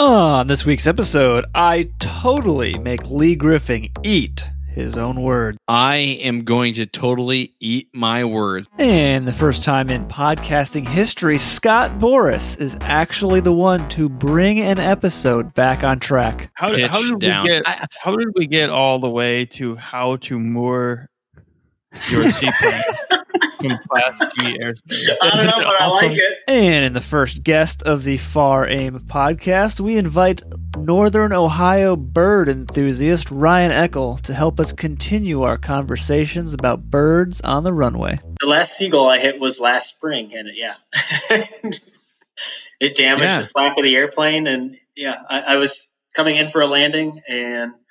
Ah, on this week's episode, I totally make Lee Griffin eat his own words. I am going to totally eat my words. And the first time in podcasting history, Scott Boris is actually the one to bring an episode back on track. How, did- how Pitch did down. we get? how did we get all the way to how to moor your seaplane from Class G airspace? I don't know, Isn't it but I like it. And in the first guest of the Far Aim podcast, we invite Northern Ohio bird enthusiast Ryan Eckel to help us continue our conversations about birds on the runway. The last seagull I hit was last spring, and yeah, it damaged Yeah. the flap of the airplane, and yeah, I, I was coming in for a landing, and th-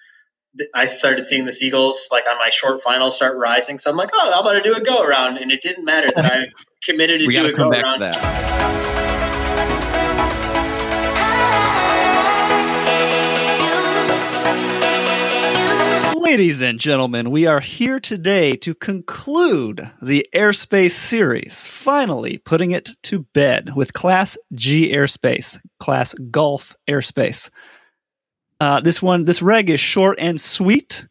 I started seeing the seagulls like on my short final start rising. So I'm like, oh, I'm going to do a go around, and it didn't matter that I committed to We do a come go back around. to that. Ladies and gentlemen, we are here today to conclude the airspace series, finally putting it to bed with Class G airspace, Class Golf airspace. Uh, this one, this reg is short and sweet.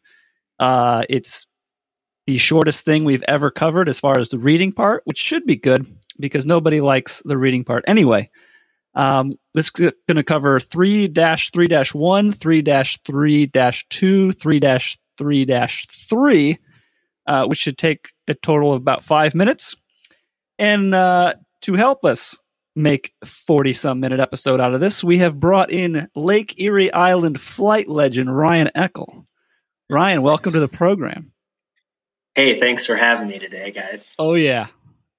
Uh, it's the shortest thing we've ever covered as far as the reading part, which should be good because nobody likes the reading part anyway. Um, this is going to cover 3 3 1, 3 3 2, 3 3 3, uh, which should take a total of about five minutes. And uh, to help us make 40 some minute episode out of this, we have brought in Lake Erie Island flight legend Ryan Eckel. Ryan, welcome to the program. Hey, thanks for having me today, guys. Oh, yeah.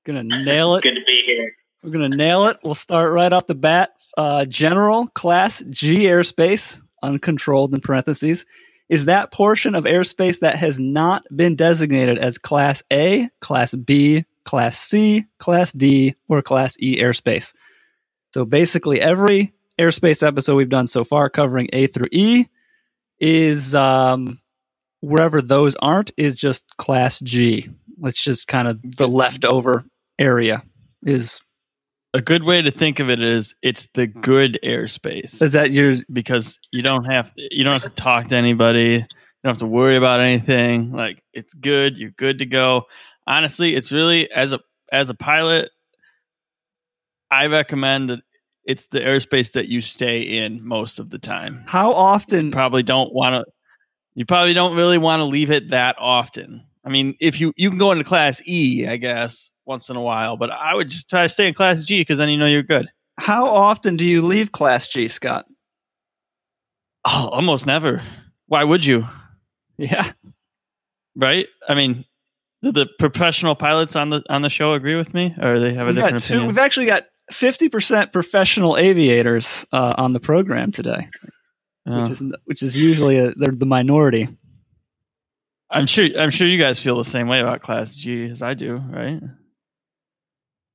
Gonna nail It's it. good to be here. We're gonna nail it. We'll start right off the bat. Uh, general class G airspace, uncontrolled in parentheses, is that portion of airspace that has not been designated as Class A, Class B, Class C, Class D, or Class E airspace. So basically, every airspace episode we've done so far, covering A through E, is um, wherever those aren't is just Class G. It's just kind of the leftover area. Is A good way to think of it is it's the good airspace is that your because you don't have you don't have to talk to anybody. You don't have to worry about anything. Like it's good. You're good to go. Honestly, it's really as a as a pilot, I recommend that it's the airspace that you stay in most of the time. how often You probably don't want to you probably don't really want to leave it that often. I mean if you you can go into class e i guess once in a while but i would just try to stay in class g because then you know you're good. How often do you leave Class G, Scott? oh almost never. Why would you? Yeah, right? I mean do the professional pilots on the on the show agree with me or they have a we've, different two, opinion we've actually got fifty percent professional aviators uh, on the program today, Oh. which is which is usually a, they're the minority. i'm sure i'm sure you guys feel the same way about class g as i do right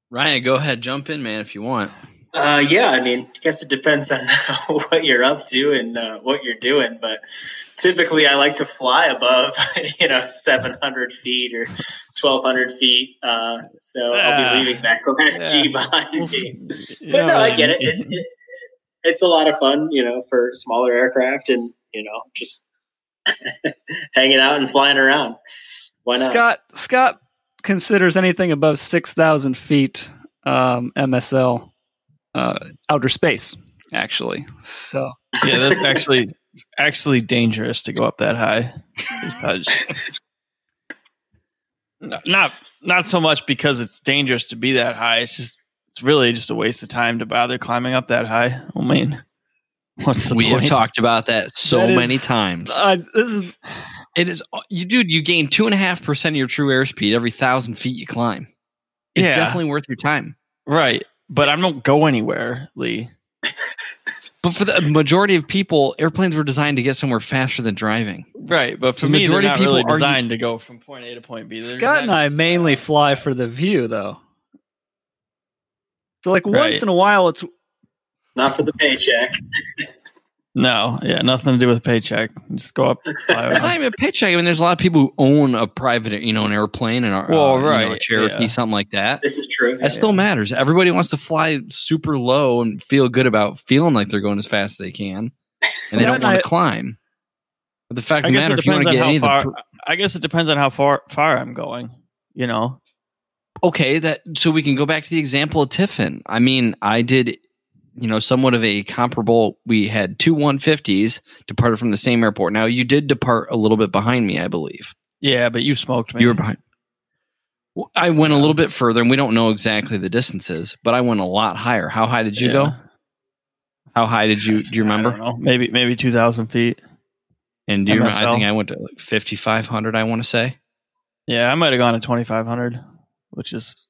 Ryan, go ahead, jump in, man, if you want. Uh, yeah, I mean, I guess it depends on what you're up to and uh, what you're doing, but typically I like to fly above, you know, 700 feet or 1200 feet. Uh, so I'll be leaving that Class G yeah. behind me. But no, I get it. It, it. It's a lot of fun, you know, for smaller aircraft and, you know, just hanging out and flying around. Why not? Scott Scott considers anything above six thousand feet um, MSL uh, outer space. Actually, so yeah, that's actually actually dangerous to go up that high. I just- No, not not so much because it's dangerous to be that high. It's just it's really just a waste of time to bother climbing up that high. I mean, what's the We have talked about that so That is- many times. uh, this is it is you, dude. You gain two and a half percent of your true airspeed every thousand feet you climb. It's Yeah. definitely worth your time. right, but I don't go anywhere, Lee. But for the majority of people, airplanes were designed to get somewhere faster than driving. Right, but for The me, majority they're of not people really argue- designed to go from point A to point B. They're Scott and I mainly fly for the view, though. So, like Right. once in a while, it's Not for the paycheck. No, yeah, nothing to do with paycheck. Just go up. fly It's not even a paycheck. I mean, there's a lot of people who own a private, you know, an airplane and a, Well, uh, you know, right, a Cherokee, yeah. something like that. This is true. That still matters. Everybody wants to fly super low and feel good about feeling like they're going as fast as they can, and they don't want I- to climb. But the fact I of the guess matter, it if you want depends to on get how any of the far. I guess it depends on how far far I'm going. You know, okay, that so we can go back to the example of Tiffin. I mean, I did, you know, somewhat of a comparable. We had two 150s departed from the same airport. Now you did depart a little bit behind me, I believe. yeah, but you smoked me. You were behind. I went a little bit further, and we don't know exactly the distances, but I went a lot higher. How high did you Yeah. go? How high did you? Do you remember? Maybe maybe two thousand feet. And do you remember? I think I went to like 5,500. I want to say. Yeah, I might have gone to twenty five hundred, which is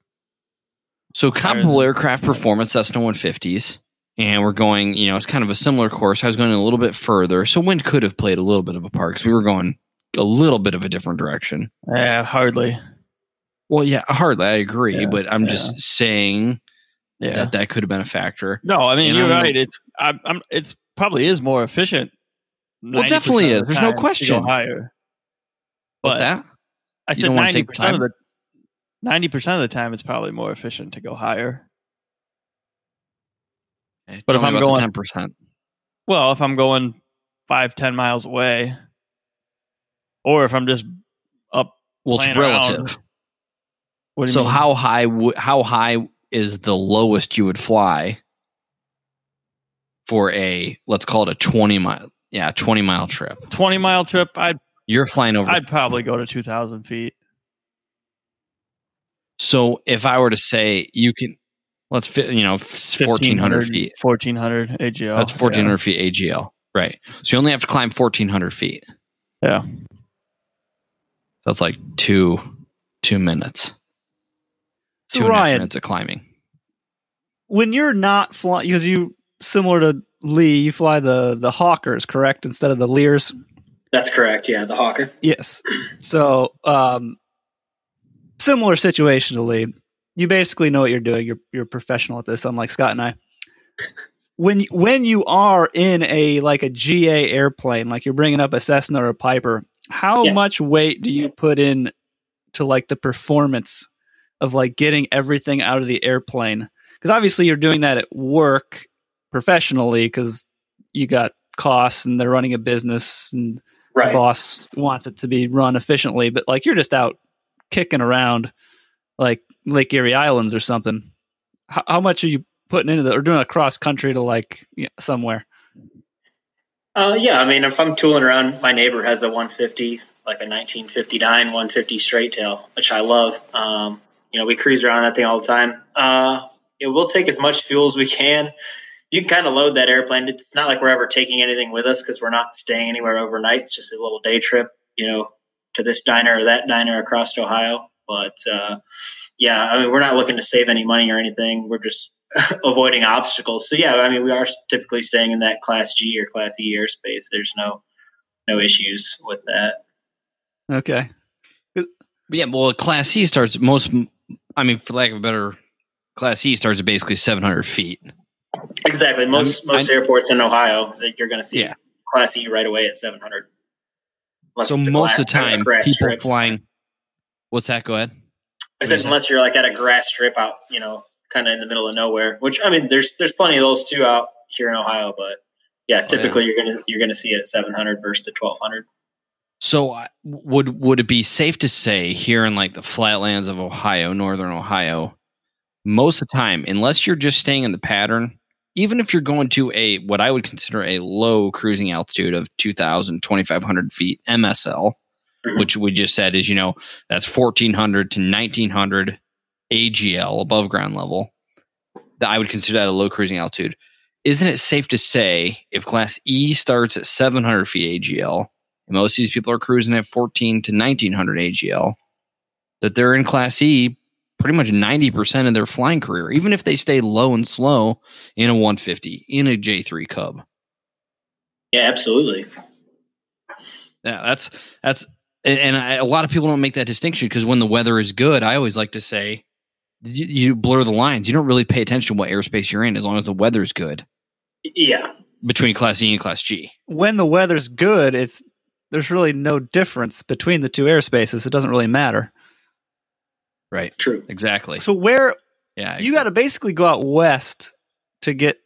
So comparable aircraft performance, Cessna 150s, and we're going. You know, it's kind of a similar course. I was going a little bit further, so wind could have played a little bit of a part because we were going a little bit of a different direction. yeah, hardly. Well, yeah, hardly. I agree, Yeah, but I'm yeah. just saying Yeah. that that could have been a factor. no, I mean And you're I'm- right. It's I, I'm. It's probably is more efficient. Well, definitely is. the There's no question. higher. What's that? I said ninety percent of the ninety percent of the time, it's probably more efficient to go higher. But if I'm going- 10%. Well, if I'm going five, ten miles away, or if I'm just up. Well, it's relative. What do you So mean? how high? W- how high is the lowest you would fly for a let's call it a twenty mile? Yeah, twenty mile trip. twenty mile trip? I'd You're flying over. I'd probably go to two thousand feet. so if I were to say you can, let's fit. You know, fourteen hundred feet. Fourteen hundred AGL. That's fourteen hundred feet AGL. Right. So you only have to climb fourteen hundred feet. Yeah. That's like two two minutes. So two and a half Ryan, minutes of climbing. when you're not flying, because you similar to Lee, you fly the the Hawkers, correct, instead of the Lears. That's correct. Yeah, the Hawker. Yes. So, um, similar situation to Lee. You basically know what you're doing. You're you're professional at this, unlike Scott and I. When when you are in a like a GA airplane, like you're bringing up a Cessna or a Piper, how Yeah. much weight do you put in to like the performance of like getting everything out of the airplane? Because obviously you're doing that at work professionally because you got costs and they're running a business and Right. boss wants it to be run efficiently, but like you're just out kicking around like Lake Erie Islands or something. How, how much are you putting into the or doing a cross country to like yeah, somewhere? Uh, yeah, I mean, if I'm tooling around, my neighbor has a 150, like a 1959 150 straight tail, which I love. Um, you know, we cruise around that thing all the time. Uh, it will take as much fuel as we can. You can kind of load that airplane. It's not like we're ever taking anything with us because we're not staying anywhere overnight. It's just a little day trip, you know, to this diner or that diner across Ohio. But uh, yeah, I mean, we're not looking to save any money or anything. We're just avoiding obstacles. So yeah, I mean, we are typically staying in that Class G or Class E airspace. There's no no issues with that. Okay. But yeah, well, Class C starts most. I mean, for lack of a better, Class C starts at basically 700 feet. Exactly. Most I'm- most airports in Ohio that you're going to see Yeah. Class E right away at 700. Unless so most of the time, people strip. flying. What's that? Go ahead. I said unless you're like at a grass strip out, you know, kind of in the middle of nowhere. Which I mean, there's there's plenty of those too out here in Ohio, but yeah, typically you're gonna you're gonna see it at 700 versus the 1200. So uh, would would it be safe to say here in like the flatlands of Ohio, northern Ohio, most of the time, unless you're just staying in the pattern, even if you're going to a what I would consider a low cruising altitude of 2,000, 2,500 feet MSL. Which we just said is you know that's 1,400 to 1,900 AGL above ground level, that I would consider that a low cruising altitude. Isn't it safe to say if Class E starts at 700 feet AGL? and most of these people are cruising at 14 to 1900 AGL, that they're in Class E pretty much 90% of their flying career, even if they stay low and slow in a 150, in a J3 Cub. Yeah, absolutely. Yeah, that's, that's, and- and I, a lot of people don't make that distinction because when the weather is good, I always like to say, you, you blur the lines. You don't really pay attention to what airspace you're in as long as the weather's good. Yeah, between Class E and Class G. when the weather's good, it's there's really no difference between the two airspaces. It doesn't really matter. Right. True. Exactly. So where Yeah. you got to basically go out west to get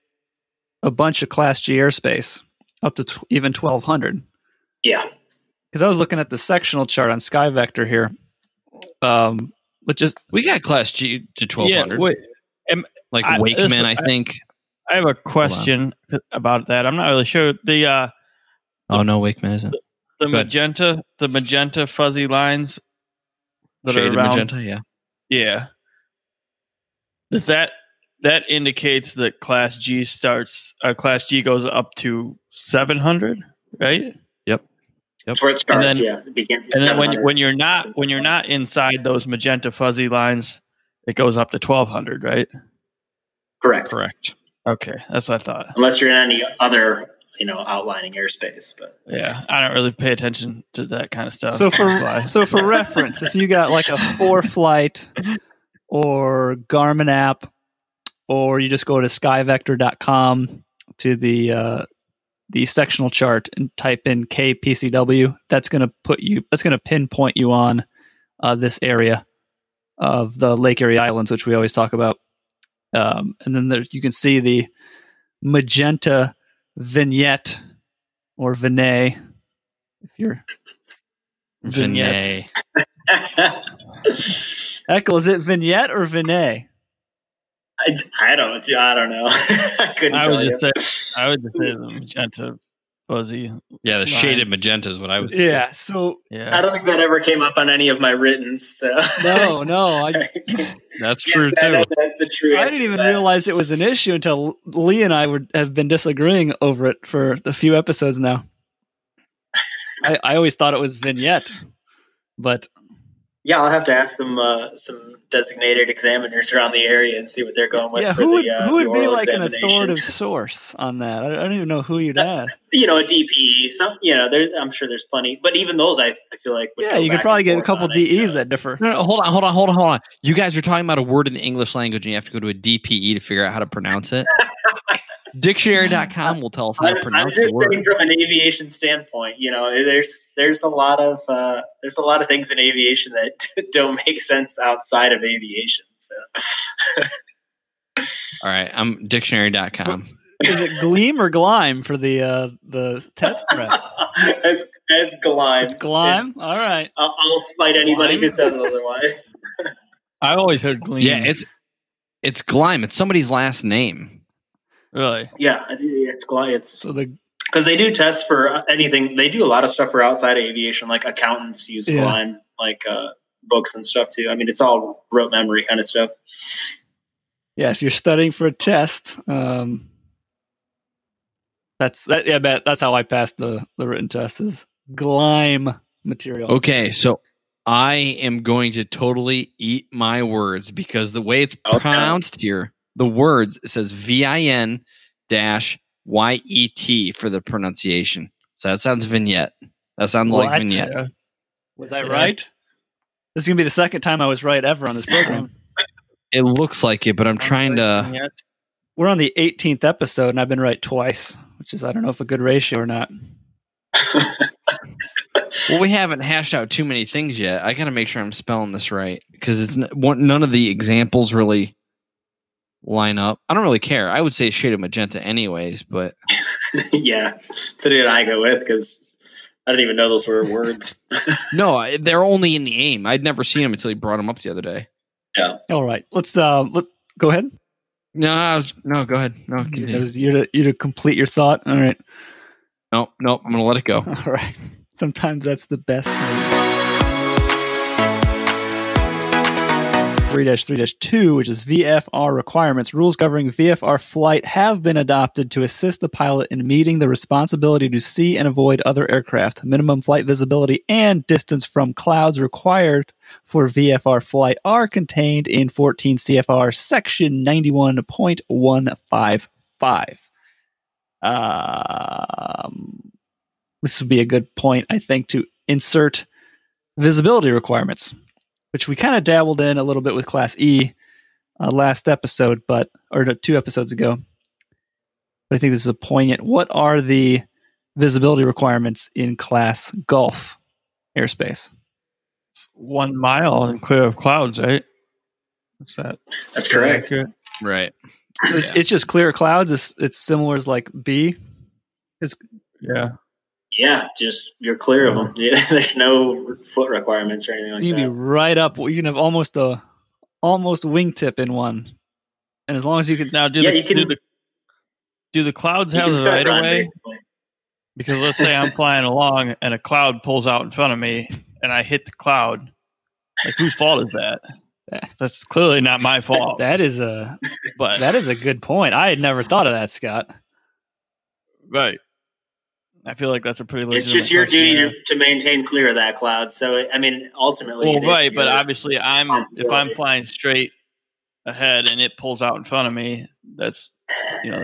a bunch of Class G airspace up to tw- even 1200. Yeah. Because I was looking at the sectional chart on SkyVector here, um, but just we got Class G to twelve hundred. Yeah, like I- Wakeman, listen, I I- think. I have a question about that. I'm not really sure. The uh, oh no, Wakeman isn't. the ahead. magenta, the magenta fuzzy lines that Shaded are around. magenta. Yeah. Yeah. Does that that indicates that Class G starts? Uh, Class G goes up to 700, right? That's where it starts. then- yeah. It begins. at And then when when you're not when you're not inside those magenta fuzzy lines, it goes up to 1200, right? correct. Correct. Okay, that's what I thought. Unless you're in any other, you know, outlining airspace. But Yeah, I don't really pay attention to that kind of stuff. so for so for reference, if you got like a ForeFlight or Garmin app, or you just go to skyvector.com to the uh, the sectional chart and type in KPCW, that's going to put you that's going to pinpoint you on uh, this area of the Lake Erie Islands, which we always talk about. Um, and then there, you can see the magenta vignette or vignette if you're Vignette. Vignette. Echo, is it vignette or vignette? I, I don't. I don't know. I couldn't I tell would you. just say I would just say the magenta fuzzy. Yeah, the Line. shaded magenta is what I would say. Yeah. So Yeah. I don't think that ever came up on any of my written. So no, no, I, That's true Yeah, too. that- that's the true I didn't even that. realize it was an issue until Lee and I would have been disagreeing over it for a few episodes now. I, I always thought it was vignette, but Yeah, I'll have to ask some uh, some designated examiners around the area and see what they're going with. yeah, for who the, would uh, who the would be like an authoritative source on that? I, I don't even know who you'd ask. You know, a DPE. Some, you know, there, I'm sure there's plenty, but even those, I, I feel like. would Yeah, go you could back probably get a couple on it, you DEs know. that differ. No, no, hold on, hold on, hold on, hold on. You guys are talking about a word in the English language and you have to go to a DPE to figure out how to pronounce it. Dictionary.com will tell us how I'm, to I'm pronounce just the word. from an aviation standpoint, you know, there's there's a lot of uh, there's a lot of things in aviation that don't make sense outside of aviation. So All right, I'm dictionary.com. Is it gleam or glime for the uh, the test prep? it's, it's glime. It's glime. All right. I'll, I'll fight anybody who says otherwise. I always heard gleam. Yeah, it's it's Glime. It's somebody's last name. Really. yeah, it's glime. It's So the because they do tests for uh, anything. They do a lot of stuff for outside of aviation, like accountants use Yeah. Glime, like uh, books and stuff too. I mean, it's all rote memory kind of stuff. yeah, if you're studying for a test, um, that's that. Yeah, but that's how I passed the the written test is glime material. Okay, so I am going to totally eat my words because the way it's Okay. pronounced here, the words it says V I N dash Y E T for the pronunciation. So that sounds vignette. That sounds like What? vignette. Yeah. Was I Yeah. right? This is gonna be the second time I was right ever on this program. It looks like it, but I'm trying to. Yet. We're on the 18th episode, and I've been right twice, which is I don't know if a good ratio or not. Well, we haven't hashed out too many things yet. I got to make sure I'm spelling this right because it's n- one, none of the examples really line up. I don't really care. I would say shade of magenta, anyways, but yeah, so did I go with because I didn't even know those were words. no, I- they're only in the aim. I'd never seen them until he brought them up the other day. Yeah. All right, let's uh, let's go ahead. No, was, no, go ahead. No, continue. was you to you to complete your thought. All right, no, no. I'm gonna let it go. all right. Sometimes that's the best. Three three two, which is VFR requirements. Rules governing VFR flight have been adopted to assist the pilot in meeting the responsibility to see and avoid other aircraft. Minimum flight visibility and distance from clouds required for VFR flight are contained in 14 CFR section 91.155. Um, this would be a good point, I think, to insert visibility requirements, which we kind of dabbled in a little bit with Class E uh, last episode, but or no, two episodes ago. but I think this is a poignant. What are the visibility requirements in Class Golf airspace? It's one mile and clear of clouds, right? What's that? That's correct. Accurate? Right. So it's, Yeah. it's just clear clouds. It's it's similar as like B. Yeah. Yeah, just you're clear of them. Yeah, there's no foot requirements or anything like that. you can be right up. You can have almost a almost wingtip in one, and as long as you can. Now, do Yeah, the, you can- do the do the clouds have the right of way? Because let's say I'm flying along and a cloud pulls out in front of me and I hit the cloud. Like whose fault is that? That's clearly not my fault. That is a but that is a good point. I had never thought of that, Scott. right. I feel like that's a pretty. It's just your duty to to, to maintain clear of that cloud. So, I mean, ultimately, Well, right, but obviously, I'm if I'm flying straight ahead and it pulls out in front of me, that's you know,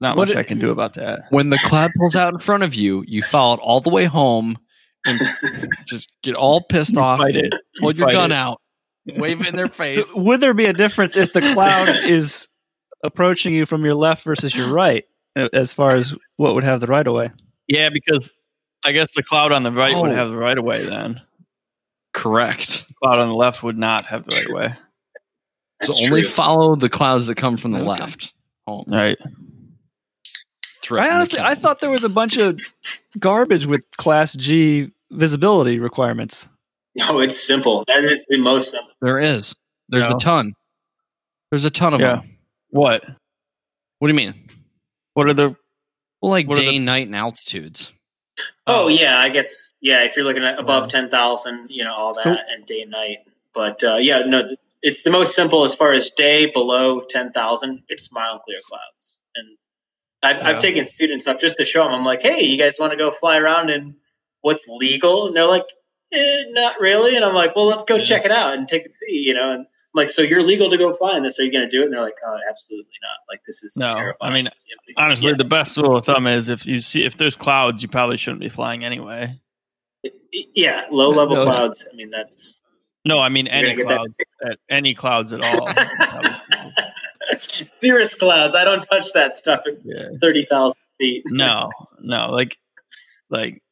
not What much it- I can do about that. When the cloud pulls out in front of you, you follow it all the way home and just get all pissed You off. fight and it. Hold You your fight gun it. out. Wave it in their face. So would there be a difference if the cloud is approaching you from your left versus your right, as far as what would have the right of way? Yeah, because I guess the cloud on the right would Oh. have the right of way. Then Correct. the cloud on the left would not have the right of way. That's so only true. follow the clouds that come from the Okay. left. Home. Right. Threaten I honestly, I thought there was a bunch of garbage with Class G visibility requirements. no, it's simple. That is the most simple. there is. There's No. a ton. There's a ton of Yeah. them. What? What do you mean? What are the? Well, like What day, the- night, and altitudes. Oh, yeah, I guess yeah. If you're looking at above Yeah. ten thousand, you know all that, So- and day and night. But uh, yeah, no, it's the most simple as far as day below ten thousand. It's mild clear clouds, and I've, Yeah. I've taken students up just to show them. I'm like, hey, you guys want to go fly around and what's legal? And they're like, eh, not really. And I'm like, well, let's go Yeah. check it out and take a see. You know, and I'm like, so you're legal to go fly in this? Are you going to do it? And they're like, oh, absolutely not. Like this is No, I mean, You Honestly, yeah. the best rule of thumb is if you see if there's clouds, you probably shouldn't be flying anyway. yeah, low level No, clouds. I mean, that's No, I mean any gonna get that clouds, at any clouds at all. Cirrus clouds. I don't touch that stuff at yeah. thirty thousand feet. No, no, like, like,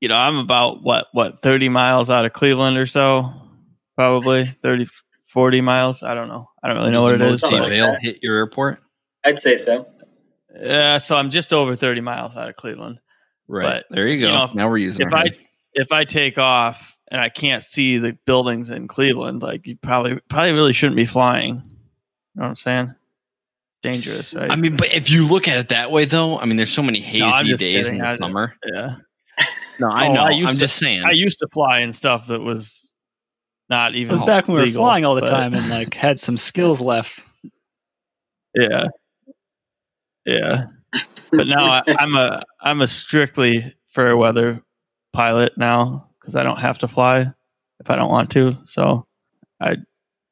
you know, I'm about what, what, 30 miles out of Cleveland or so, probably 30, 40 miles. I don't know. I don't really know what it Does is. the Something like Vale hit your airport? I'd say so. Yeah, so I'm just over 30 miles out of Cleveland. Right. But, there you go. you know, if- now we're using If I head. if I take off and I can't see the buildings in Cleveland, like you probably probably really shouldn't be flying. You know what I'm saying? Dangerous, right? I mean, but if you look at it that way, though, I mean, there's so many hazy No, days kidding. in the I- summer. yeah. No, I Oh, know. I I used am to- just saying. I used to fly in stuff that was not It even was back when we were legal, flying all the but- time and like had some skills left. Yeah. Yeah. But now I, I'm a I'm a strictly fair weather pilot now because I don't have to fly if I don't want to. So I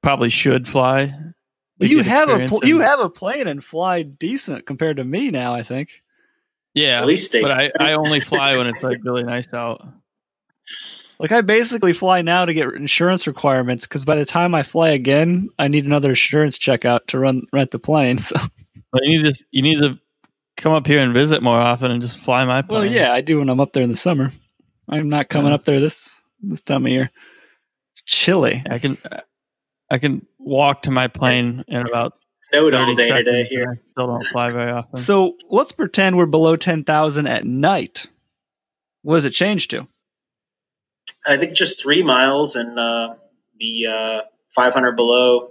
probably should fly. But you have a experience pl- you have a plane and fly decent compared to me now. I think. yeah, At least stay. but I, I only fly when it's like really nice out. Like I basically fly now to get insurance requirements because by the time I fly again, I need another insurance checkout to run rent the plane. So, But you need to you need to come up here and visit more often and just fly my plane. well, yeah, I do when I'm up there in the summer. I'm not coming Yeah. up there this this time of year. It's chilly. I can I can walk to my plane in about Snowed all 30 day seconds. today here. I still don't fly very often. So let's pretend we're below ten thousand at night. What does it change to? I think just three miles and uh, the uh, 500 below,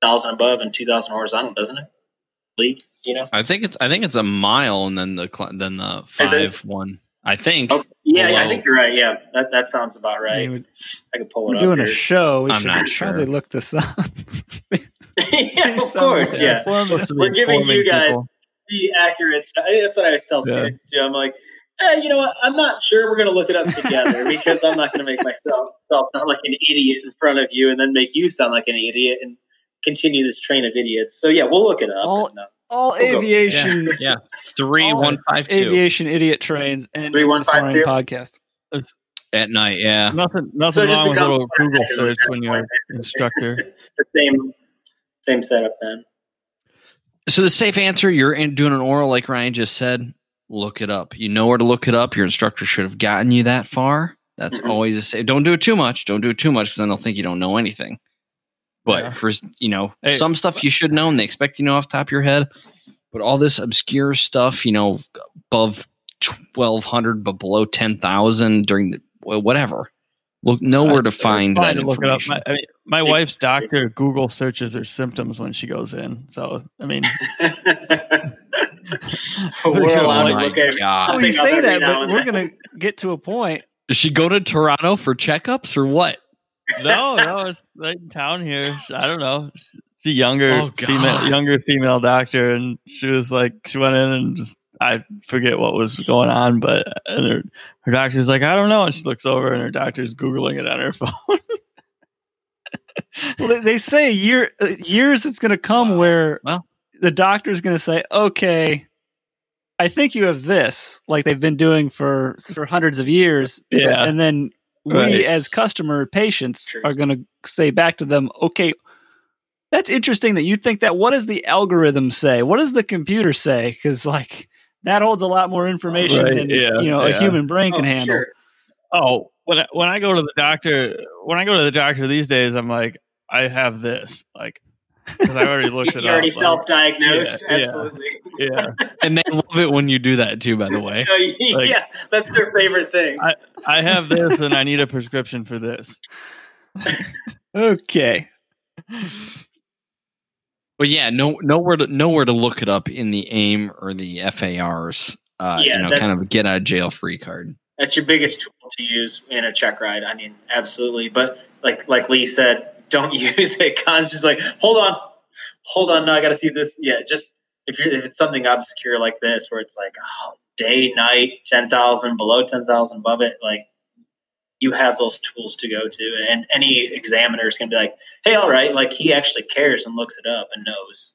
1,000 above, and 2,000 horizontal, doesn't it? League, you know? I think it's I think it's a mile and then the cl- then the five one. I think. Oh, yeah, yeah, I think you're right. Yeah, that, that sounds about I right. mean, I could pull it. Up. We're it doing up a show. We I'm should not sure. probably look this up. yeah, of course, yeah. Supposed to be We're giving you guys- people. Be accurate. I- That's what I always tell Yeah. students too. I'm like, hey, you know what? I'm not sure we're going to look it up together because I'm not going to make myself self sound like an idiot in front of you and then make you sound like an idiot and continue this train of idiots. So yeah, we'll look it up. All- All We'll aviation Yeah, three All one five two aviation idiot trains and the 3152? Flying podcast. at night. Yeah, Nothing, nothing it just wrong with a little more Google search when you're an instructor. the same same setup then. So the safe answer, you're in doing an oral like Ryan just said, look it up. You know where to look it up. Your instructor should have gotten you that far. That's Mhm. always a safe. Don't do it too much. Don't do it too much because then they'll think you don't know anything. But Yeah. for you know Hey. some stuff you should know and they expect you know off the top of your head. But all this obscure stuff, you know, above twelve hundred but below ten thousand during the whatever. Look, know where to find that to look it up. information. I mean, my It's- wife's doctor Google searches her symptoms when she goes in. So I mean, We're allowed oh to my look at god! Well, you say that, but we're then. gonna get to a point. Does she go to Toronto for checkups or what? no, no, it's right in town here. I don't know. She's a younger Oh, female, younger female doctor, and she was like, she went in and just I forget what was going on, but and her, her doctor's like, I don't know, and she looks over and her doctor's googling it on her phone. Well, they- they say year uh, years it's going to come where Well. the doctor's going to say, "Okay, I think you have this," like they've been doing for for hundreds of years. Yeah. and then we, Right. as customer patients, True. are going to say back to them, "Okay." That's interesting that you think that. What does the algorithm say? What does the computer say? Because like that holds a lot more information Right, than yeah, you know a human brain Oh, can handle. sure. Oh, when I, when I go to the doctor, when I go to the doctor these days, I'm like, I have this, like, because I already looked it you up. already like, self-diagnosed. Yeah, yeah. Absolutely. yeah, And they love it when you do that too. By the way, Oh, yeah, Like- that's their favorite thing. I have this, and I need a prescription for this. Okay. but yeah, no, nowhere to nowhere to look it up in the AIM or the FARs. Uh, Yeah, you know, that- kind of get out of jail free card. That's your biggest tool to use in a check ride. I mean, absolutely. But like like Lee said, don't use it constantly. Like, hold on, hold on. No, I got to see this. Yeah, just if you're if it's something obscure like this, where it's like oh, day, night, ten thousand, below ten thousand, above it, like you have those tools to go to, and any examiner is going to be like, hey, all right, like he actually cares and looks it up and knows.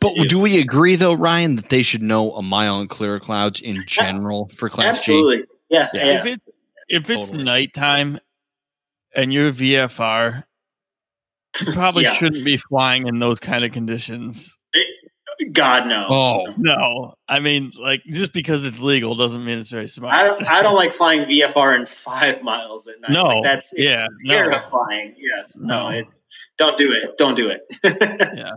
But do. do we agree though, Ryan, that they should know a mile and clear clouds in general for Class G? absolutely, yeah, Yeah. yeah. If it's if it's Totally. nighttime and you're VFR, you probably Yeah. shouldn't be flying in those kind of conditions. God no. Oh, No, I mean, like just because it's legal doesn't mean it's very smart. I don't. I don't like flying VFR in five miles at night. No, like that's it's yeah, no. terrifying. Yes, no. No. it's don't do it. Don't do it. Yeah,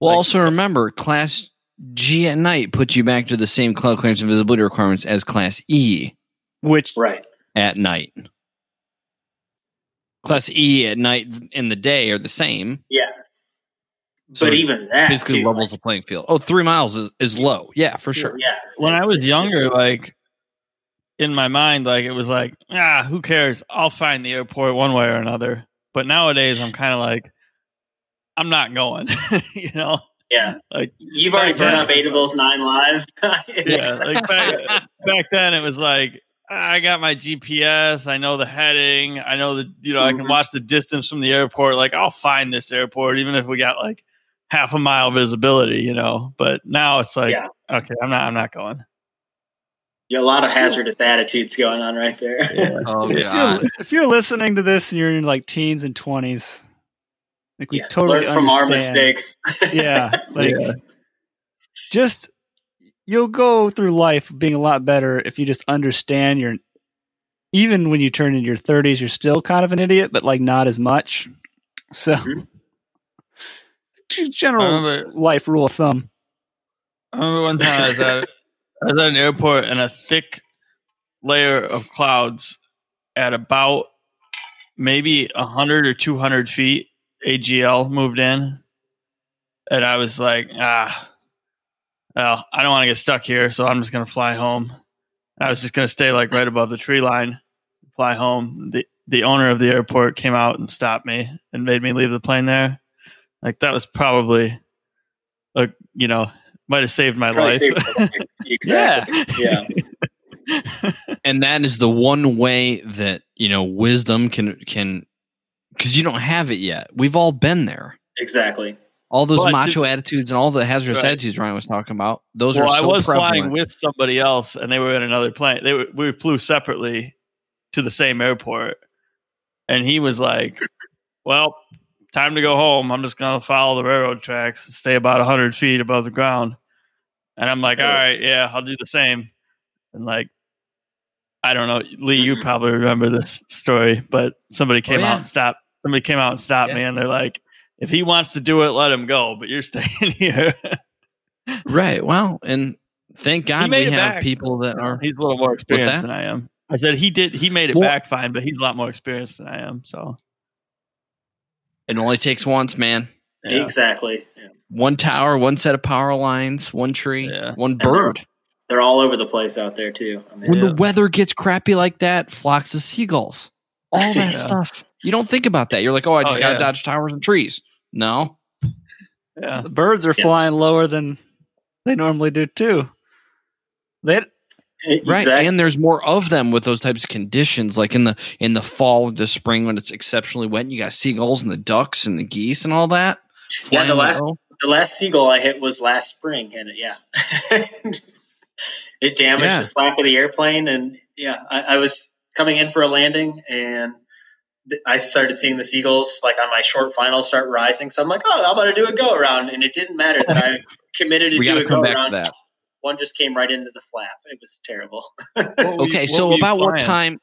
well. Like- also uh, remember, Class G at night puts you back to the same cloud clearance and visibility requirements as Class E Which right. at night. Class E at night in the day are the same. Yeah. So but even that basically too, levels the playing field. Oh, three miles is, is low. Yeah, for sure. Yeah. when I was younger, just- like in my mind, like it was like, ah, who cares? I'll find the airport one way or another. But nowadays, I'm kind of like, I'm not going. you know, yeah, like you've already back burned up eight of those nine lives. yeah, like back, back then it was like I got my GPS, I know the heading, I know the you know I can Mhm. watch the distance from the airport. Like I'll find this airport even if we got like half a mile visibility, you know. But now it's like, Yeah. okay, I'm not, I'm not going. Yeah, a lot of hazardous attitudes going on right there. Oh if god. you're, if you're listening to this and you're in like teens and twenties, like we Yeah, totally learn from our mistakes. Yeah, like Yeah. just you'll go through life being a lot better if you just understand your. Even when you turn into your 30s, you're still kind of an idiot, but like not as much. So, Mhm. general life rule of thumb. I remember one time I was at I was at an airport and a thick layer of clouds at about maybe hundred or two hundred feet. AGL moved in, and I was like, ah, well, I don't want to get stuck here, so I'm just gonna fly home. I was just gonna stay like right above the tree line, fly home. the The owner of the airport came out and stopped me and made me leave the plane there. Like that was probably, a you know, might have saved my Probably life. saved your life. exactly. Yeah. and that is the one way that you know wisdom can can because you don't have it yet. We've all been there. Exactly. All those But macho attitudes and all the hazardous Right. attitudes Ryan was talking about. Those well, are so I was prevalent. flying with somebody else, and they were in another plane. They were, we flew separately to the same airport, and he was like, "Well, time to go home. I'm just gonna follow the railroad tracks, stay about hundred feet above the ground. And I'm like, all right, yeah, I'll do the same. And like, I don't know, Lee, you mm-hmm. probably remember this story, but somebody oh, came yeah. out and stopped. Somebody came out and stopped me, and they're like, if he wants to do it, let him go. But you're staying here. Right. Well, and thank God we have back. people that are. he's a little more experienced than I am. I said he did. He made it Well- back fine, but he's a lot more experienced than I am. So It only takes once, man. yeah. Exactly. Yeah. One tower, one set of power lines, one tree, Yeah. one they're- bird. They're all over the place out there too. I mean, When Yeah. the weather gets crappy like that, flocks of seagulls, all that Yeah. stuff. You don't think about that. You're like, oh, I oh, just Oh, got to yeah. dodge towers and trees. No. yeah. The birds are Yeah. flying lower than they normally do too. They eh, Right. And there's more of them with those types of conditions. Like in the in the fall, the spring when it's exceptionally wet, and you got seagulls and the ducks and the geese and all that. Yeah, the last low. the last seagull I hit was last spring, and it, yeah, it damaged Yeah. the flap of the airplane. And yeah, I, I was coming in for a landing, and th- I started seeing the seagulls like on my short final start rising. So I'm like, oh, I'm going to do a go around, and it didn't matter that I committed to we do a come go back around. to that. One just came right into the flap. It was terrible. What you- Okay, what so about what time?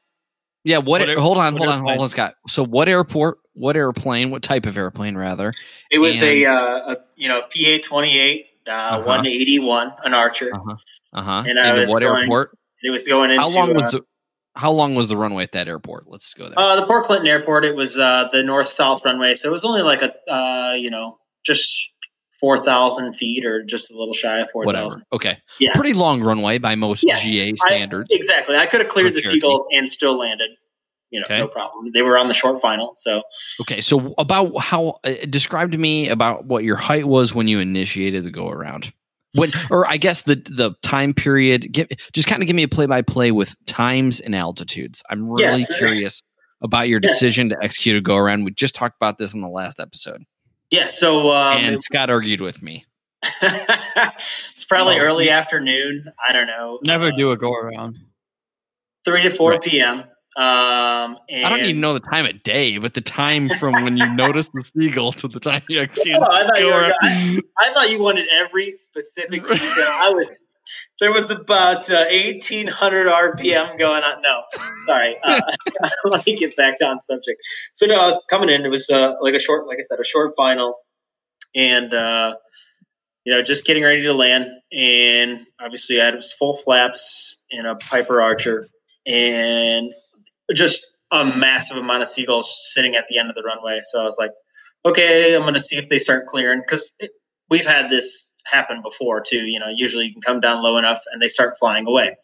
Yeah, what? What air- hold on, what hold on, hold airplane? on, Scott. So, what airport? What airplane? What type of airplane, rather? It was a, uh, a you know PA 28 uh, Uh-huh. 181, an Archer. Uh huh. Uh huh. And I was what going airport? It was going into How long uh, was the How long was the runway at that airport? Let's go there. Uh, the Port Clinton Airport. It was uh, the north south runway, so it was only like a uh, you know just four thousand feet or just a little shy of four thousand. Okay. Yeah. Pretty long runway by most Yeah. GA I- standards. Exactly. I could have cleared the Cherokee. Seagull and still landed. You know, Okay. no problem. They were on the short final, so Okay, so about how uh, describe to me about what your height was when you initiated the go around. When, or I guess the the time period. Give, just kind of give me a play by play with times and altitudes. I'm really Yes. curious about your Yeah. decision to execute a go around. We just talked about this in the last episode, yeah. So um, and Scott argued with me. it's probably Oh. early afternoon. I don't know. Never uh, do a go around. three to four Right. p.m. Um, and I don't even know the time of day, but the time from when you notice the seagull to the time you actually. Oh, I thought you were-. I thought you wanted every specific detail. I was there was about uh, eighteen hundred RPM going on. No, sorry. Uh, let me get back on subject. So no, I was coming in. It was uh, like a short, like I said, a short final, and uh, you know, just getting ready to land. And obviously, I had full flaps in a Piper Archer, and just a massive amount of seagulls sitting at the end of the runway. So I was like, okay, I'm going to see if they start clearing because we've had this happen before too. You know, usually you can come down low enough and they start flying away.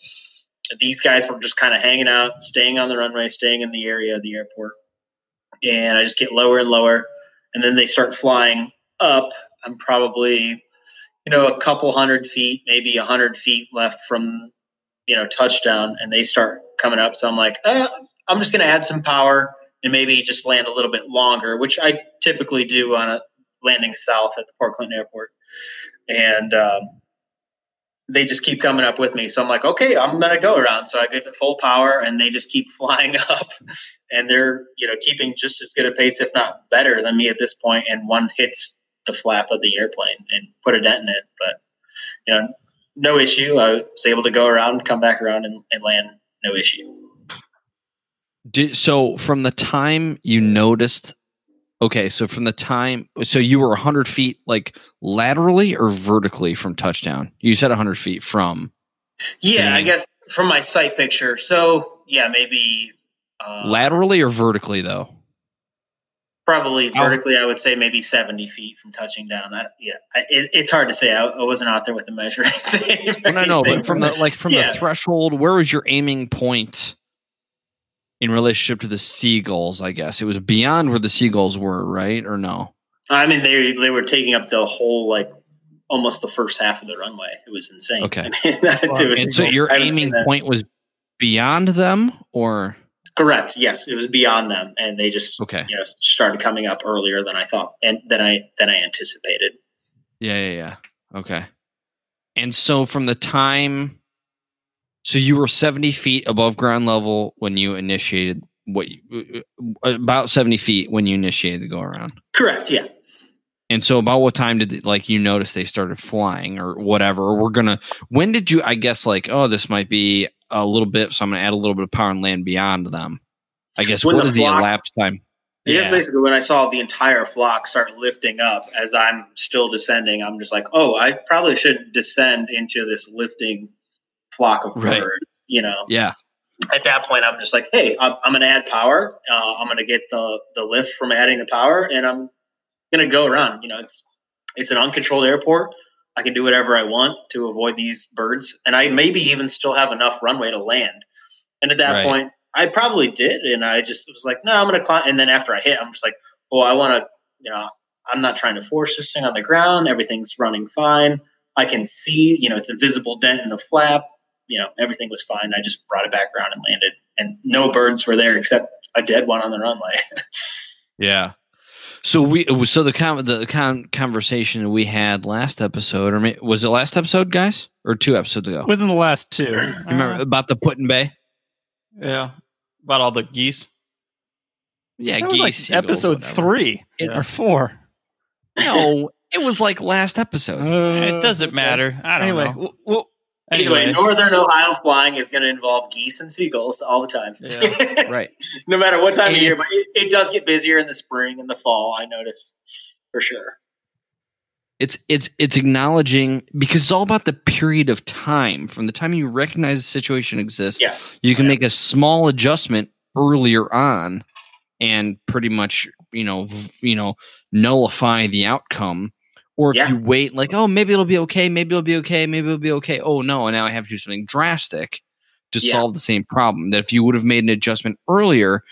These guys were just kind of hanging out, staying on the runway, staying in the area of the airport. And I just get lower and lower. And then they start flying up. I'm probably, you know, a couple hundred feet, maybe a hundred feet left from, you know, touchdown. And they start coming up. So I'm like, uh, I'm just going to add some power and maybe just land a little bit longer, which I typically do on a landing south at the Port Clinton Airport. And um, they just keep coming up with me. So I'm like, okay, I'm going to go around. So I give it full power and they just keep flying up. And they're, you know, keeping just as good a pace, if not better than me at this point. And one hits the flap of the airplane and put a dent in it. But, you know, no issue. I was able to go around, come back around and, and land, no issue. Did, so from the time you noticed, okay, so from the time, so you were 100 feet like laterally or vertically from touchdown? You said 100 feet from Yeah, I guess from my sight picture. So yeah, maybe uh, laterally or vertically though? probably vertically. I would say maybe seventy feet from touching down. I, yeah, I, it, it's hard to say. I, I wasn't out there with a measuring tape. no, no, but from the like from Yeah. the threshold, where was your aiming point in relationship to the seagulls? I guess it was beyond where the seagulls were, right? Or no? I mean, they they were taking up the whole like almost the first half of the runway. It was insane. Okay. I mean, that- it was- And so your I aiming point was beyond them, or correct? Yes, it was beyond them, and they just okay, you know started coming up earlier than I thought and than I than I anticipated. yeah, yeah, yeah, okay. And so from the time, so you were seventy feet above ground level when you initiated what you, uh, about 70 feet when you initiated the go around. Correct. Yeah. And so, about what time did like you notice they started flying or whatever? We're gonna. When did you? I guess like, oh, this might be a little bit. So I'm gonna add a little bit of power and land beyond them. I guess When what the is the elapsed time? I guess Yeah. basically when I saw the entire flock start lifting up as I'm still descending, I'm just like, oh, I probably shouldn't descend into this lifting flock of Right. birds. You know, Yeah, at that point, I'm just like, hey, I'm, I'm going to add power. Uh, I'm going to get the the lift from adding the power, and I'm going to go around. You know, it's it's an uncontrolled airport. I can do whatever I want to avoid these birds, and I maybe even still have enough runway to land. And at that Right. point, I probably did, and I just was like, no, I'm going to climb. And then after I hit, I'm just like, oh, I want to, you know, I'm not trying to force this thing on the ground. Everything's running fine. I can see, you know, it's a visible dent in the flap. You know, everything was fine. I just brought it back around and landed, and no birds were there except a dead one on the runway. yeah. So we so the con- the con- conversation we had last episode, or may- was it last episode, guys, or two episodes ago? Within the last two. You remember about the Put-in-Bay? Yeah. About all the geese. Yeah, That was like seagulls, episode whatever. three Yeah. or four. No, it was like last episode. Uh, it doesn't matter. I don't Anyway, know. w- well, anyway, Anyway, northern Ohio flying is going to involve geese and seagulls all the time. Yeah. right. no matter what time And of year, but it, it does get busier in the spring and the fall. I notice for sure. It's it's it's acknowledging because it's all about the period of time from the time you recognize the situation exists. Yeah. You can Yeah. make a small adjustment earlier on, and pretty much you know v- you know nullify the outcome. Or if Yeah. you wait, like oh maybe it'll be okay, maybe it'll be okay, maybe it'll be okay. Oh no, and now I have to do something drastic to Yeah. solve the same problem. That if you would have made an adjustment earlier,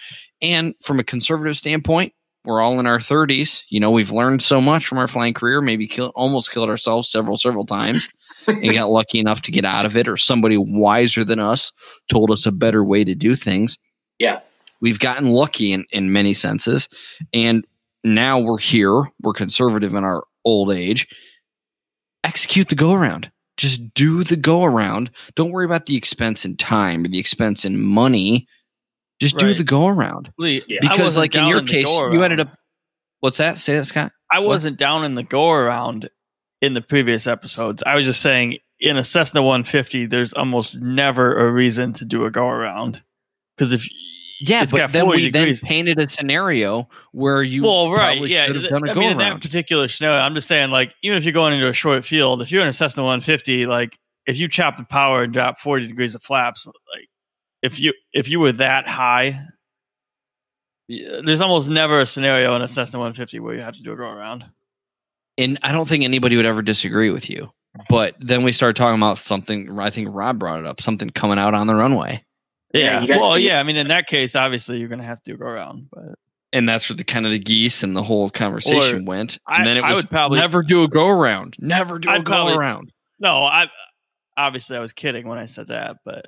and from a conservative standpoint, we're all in our 30s. You know, we've learned so much from our flying career, maybe kill, almost killed ourselves several, several times and got lucky enough to get out of it, or somebody wiser than us told us a better way to do things. Yeah. We've gotten lucky in, in many senses. And now we're here. We're conservative in our old age. Execute the go around. Just do the go around. Don't worry about the expense in time or the expense in money. Just do the go around. Lee, Because, like in your the case, you ended up. What's that? Say that, Scott. I wasn't down in the go around in the previous episodes. I was just saying in a Cessna 150, there's almost never a reason to do a go around because if Yeah, It's but then we degrees. then painted a scenario where you well, right, probably yeah. should have done a I go mean, in that particular scenario, I'm just saying, like, even if you're going into a short field, if you're in a Cessna 150, like, if you chop the power and drop 40 degrees of flaps, like, if you if you were that high, there's almost never a scenario in a Cessna 150 where you have to do a go around. And I don't think anybody would ever disagree with you. But then we started talking about something. I think Rob brought it up. Something coming out on the runway, Yeah, Yeah. well, to- yeah. I mean, in that case, obviously, you're going to have to go around. But and that's where the kind of the geese and the whole conversation went. And I- then it I was would probably- never do a go around. Never do a I'd go probably- around. no, I obviously I was kidding when I said that, but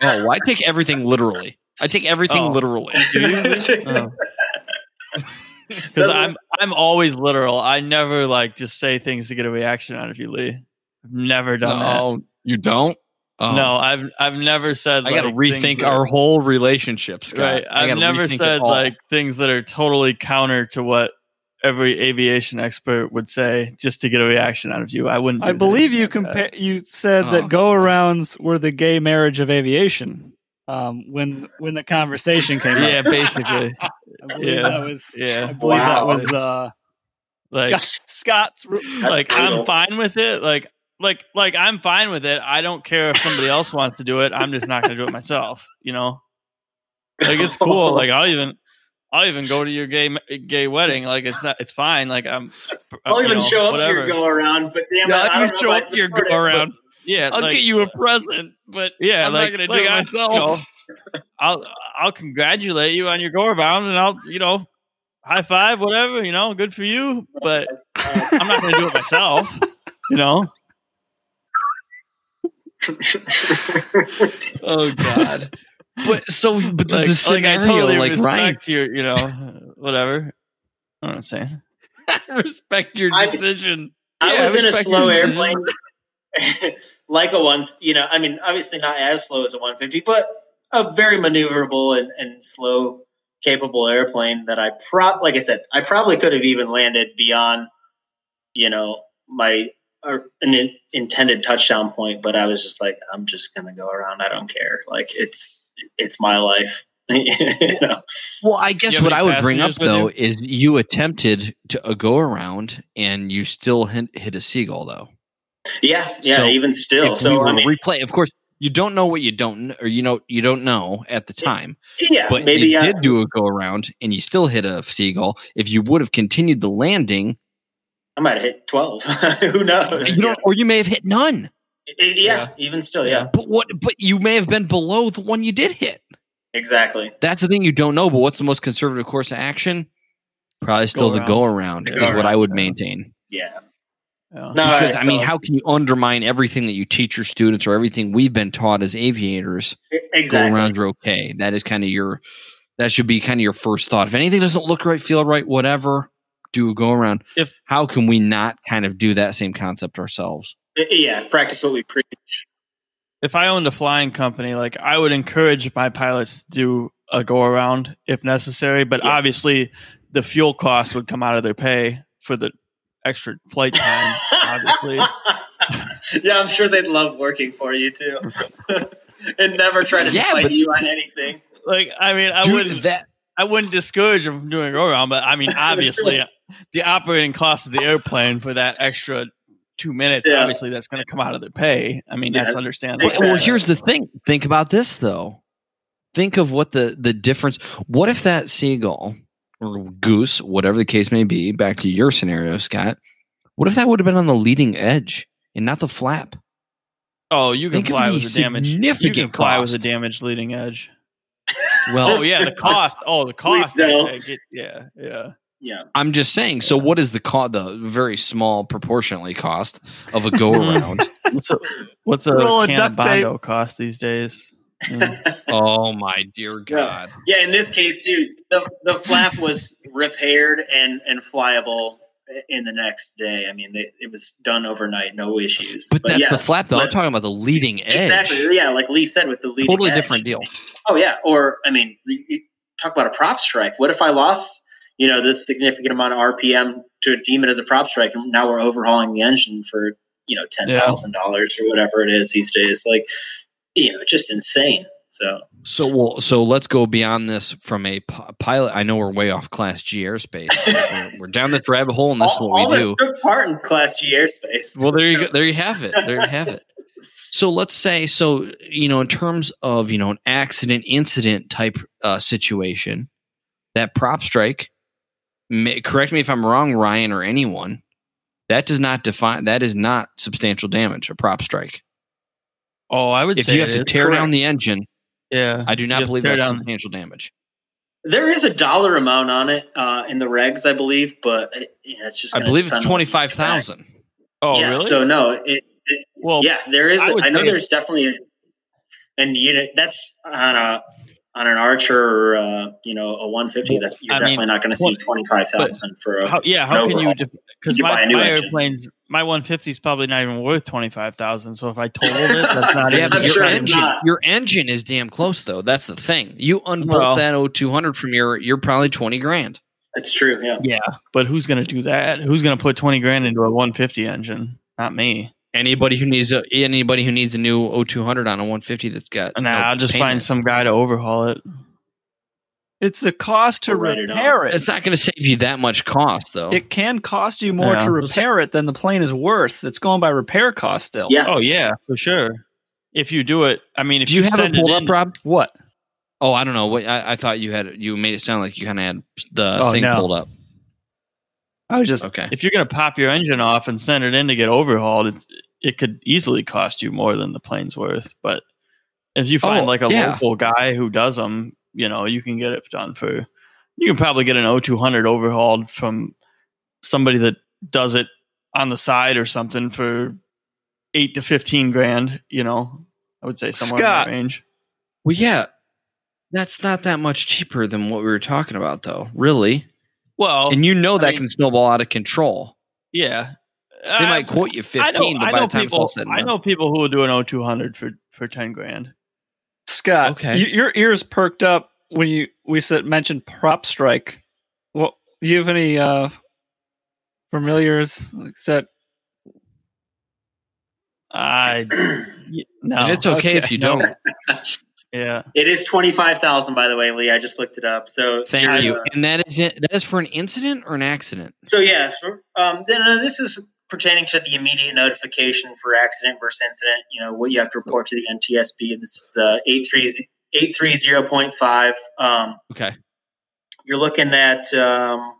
Oh, I take everything literally. I take everything Oh. literally. do you? Oh. Because I'm I'm always literal. I never like just say things to get a reaction out of you, Lee. I've never done No, you don't. That. Oh. No, I've I've never said. I got to rethink things our whole relationship, Scott. right. I I've never said like things that are totally counter to what every aviation expert would say just to get a reaction out of you. I wouldn't. I believe you like that. compare. You said Oh. that go arounds were the gay marriage of aviation. Um, when when the conversation came Yeah, up, basically. I believe yeah. that was. Yeah. I Yeah. believe that was uh, Like Scott, Scott's. like brutal. I'm fine with it. Like like like I'm fine with it. I don't care if somebody else wants to do it. I'm just not going to do it myself. You know, like it's cool. Like I'll even I'll even go to your gay gay wedding. Like it's not it's fine. Like I'm uh, I'll you even know, show up to your go around, but damn Yeah, it, I don't you know show up to your go around. Yeah, I'll like, get you a present, but Yeah, I'm like, not going to do like, it I- myself. you know, I'll I'll congratulate you on your go around, and I'll you know high five, whatever. You know, good for you. But I'm not going to do it myself. You know. Oh God! But so, but like, the like I totally like Ryan, respect your, you know, whatever. You know what I'm saying? respect your decision. I Yeah, was in a respect slow your airplane, like a one. You know, I mean, obviously not as slow as a 150, but a very maneuverable and, and slow capable airplane that I prop. like I said, I probably could have even landed beyond, you know, my an in, intended touchdown point, but I was just like, I'm just gonna go around. I don't care. Like it's it's my life. you know? Well, I guess what I would bring up though you? is you attempted to uh, go around and you still hit, hit a seagull though. Yeah, yeah. So, even still, If we so I mean, replay, of course, you don't know what you don't, or you know, you don't know at the time. yeah, but maybe you uh, did do a go around and you still hit a seagull. If you would have continued the landing, I might have hit twelve. Who knows? you don't, or you may have hit none. It- yeah, even still, yeah, But what? But you may have been below the one you did hit. exactly. That's the thing you don't know. But what's the most conservative course of action? Probably still the go around The is go what I would maintain. Yeah, Yeah. no, Because I mean, how can you undermine everything that you teach your students or everything we've been taught as aviators? Go exactly. arounds are okay. That is kind of your. That should be kind of your first thought. If anything doesn't look right, feel right, whatever, do a go around. If- how can we not kind of do that same concept ourselves? Yeah, practice what we preach. if I owned a flying company, like I would encourage my pilots to do a go around if necessary, but Yeah. obviously the fuel cost would come out of their pay for the extra flight time. obviously. yeah, I'm sure they'd love working for you too, and never try to Yeah, fight but- you on anything. Like I mean, I Dude, wouldn't that I wouldn't discourage them from doing a go around, but I mean obviously the operating cost of the airplane for that extra two minutes, Yeah. obviously that's gonna come out of their pay. I mean, Yeah. that's understandable. Well, well, here's the thing. Think about this though. Think of what the the difference. What if that seagull or goose, whatever the case may be, back to your scenario, Scott. What if that would have been on the leading edge and not the flap? Oh, you can Think fly with a damaged. You can significant fly with a cost. damaged leading edge. Well, Oh yeah, the cost. Oh, the cost. I- I get- yeah, yeah. Yeah, I'm just saying. So, what is the co- the very small proportionally cost of a go hmm. around? What's a what's a Roll of can of duct tape. bondo cost these days? Yeah. Hmm. oh my dear God! yeah. In this case, too, the the flap was repaired and and flyable in the next day. I mean, they, it was done overnight, no issues. But, that's yeah, the flap, though. I'm talking about the leading edge. Exactly. Yeah, like Lee said with the leading edge. Totally edge. different deal. Oh yeah, or I mean, you you talk about a prop strike. What if I lost, you know, this significant amount of RPM to deem it as a prop strike, and now we're overhauling the engine for you know ten thousand dollars or whatever it is these days? Like, you know, just insane. So So well, so let's go beyond this from a p- pilot. I know we're way off Class G airspace. we're, we're down this rabbit hole, and this is what we all do. part in Class G airspace. Well, there you go. There you have it. There you have it. So let's say, so you know, in terms of you know an accident incident type uh, situation, that prop strike. May, correct me if I'm wrong, Ryan or anyone. That does not define. That is not substantial damage. A prop strike. Oh, I would If say you have to is. tear down the engine, yeah, I do not believe that's down- substantial damage. There is a dollar amount on it uh, in the regs, I believe, but it, yeah, it's just. I believe it's twenty five thousand. Oh, yeah, really? So no, it, it well, yeah, there is. I I, know say there's definitely, a, and you know that's on a on an Archer or uh, you know a 150. That you're I mean, definitely not going to see twenty five thousand for a. how, yeah, how can you? overhaul. Because You buy my, a new my airplanes, my 150 is probably not even worth 25,000. So if I totaled it, that's not Yeah, even. but I'm your sure engine, not. your engine is damn close though. That's the thing. You unbolt Well- that O200 from your, you're probably twenty grand. That's true. Yeah. Yeah, but who's going to do that? Who's going to put 20 grand into a 150 engine? Not me. Anybody who needs a anybody who needs a new O200 on a 150 that's got Nah, no I'll just payment. find some guy to overhaul it. It's the cost to We'll it repair it. It's not going to save you that much cost though. It can cost you more Yeah. to repair it than the plane is worth. It's going by repair cost still. Yeah. Oh yeah, for sure. If you do it, I mean, if Do you have it send pulled in- up, Rob? What? Oh, I don't know. What I, I thought you had. You made it sound like you kind of had the Oh, thing no. pulled up. I was just Okay. If you're going to pop your engine off and send it in to get overhauled, it, it could easily cost you more than the plane's worth. But if you find Oh, like a yeah. local guy who does them, you know, you can get it done for. You can probably get an O200 overhauled from somebody that does it on the side or something for eight to fifteen grand. You know, I would say somewhere Scott. in that range. Well, yeah, that's not that much cheaper than what we were talking about, though. Really, Well, and you know I that mean- can snowball out of control. yeah, They might quote you I know, fifteen, but I know the time people. said and I know people who will do an O200 for for ten grand. Scott, Okay. y- your ears perked up when you we said mentioned prop strike. Well, do you have any uh familiars? Is that I y- no. and it's okay, if you don't. Yeah. It is twenty five thousand, by the way, Lee. I just looked it up. So Thank there's you. a- And that is it. That is for an incident or an accident. So yeah, so, um, then uh, this is pertaining to the immediate notification for accident versus incident. You know what you have to report to the NTSB. This is the eight three eight three zero point five. Um, Okay. you're looking at um,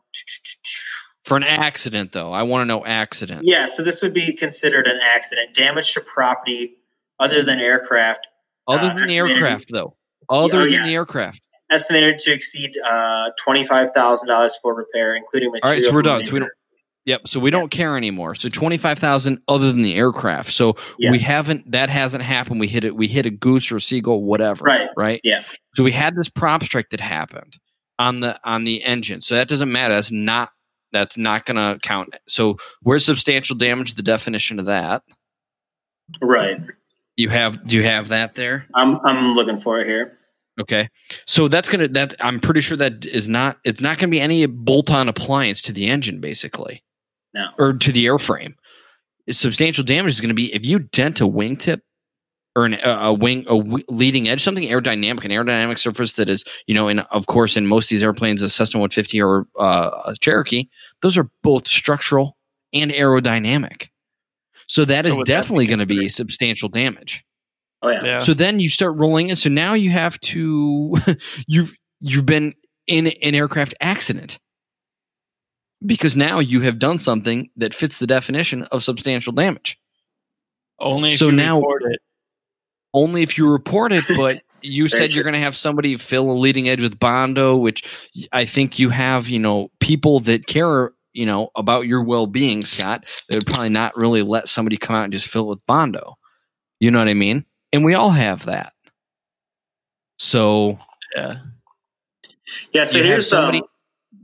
For an accident, though, I want to know accident. yeah. So this would be considered an accident, damage to property other than aircraft, Other Uh, than the aircraft, though. Other Oh, than yeah. the aircraft. estimated to exceed uh, twenty five thousand dollars for repair, including materials. All right, so we're done. So we don't. Yep. So we don't care anymore. So twenty five thousand other than the aircraft. So Yeah. we haven't. That hasn't happened. We hit it. We hit a goose or a seagull, whatever. Right. Right. Yeah. So we had this prop strike that happened on the on the engine. So that doesn't matter. That's not. That's not going to count. So where's substantial damage? The definition of that. Right. You have. Do you have that there? I'm I'm looking for it here. Okay. So that's gonna. That I'm pretty sure that is not. It's not going to be any bolt-on appliance to the engine, basically. No. or to the airframe. Substantial damage is going to be if you dent a wingtip or an, a, a wing, a w- leading edge, something aerodynamic, an aerodynamic surface that is, you know, in of course, in most of these airplanes, a Cessna 150 or uh, a Cherokee, those are both structural and aerodynamic. So that So is would that be definitely going to be substantial damage. Oh yeah. Yeah. So then you start rolling in. So now you have to you've you've been in an aircraft accident because now you have done something that fits the definition of substantial damage. Only if so you now- report it. Only if you report it, but you Very said you're going to have somebody fill a leading edge with bondo, which I think you have, you know, people that care, you know, about your well-being, Scott. They would probably not really let somebody come out and just fill it with bondo. You know what I mean? And we all have that. So Yeah. Yeah. So here's somebody. um,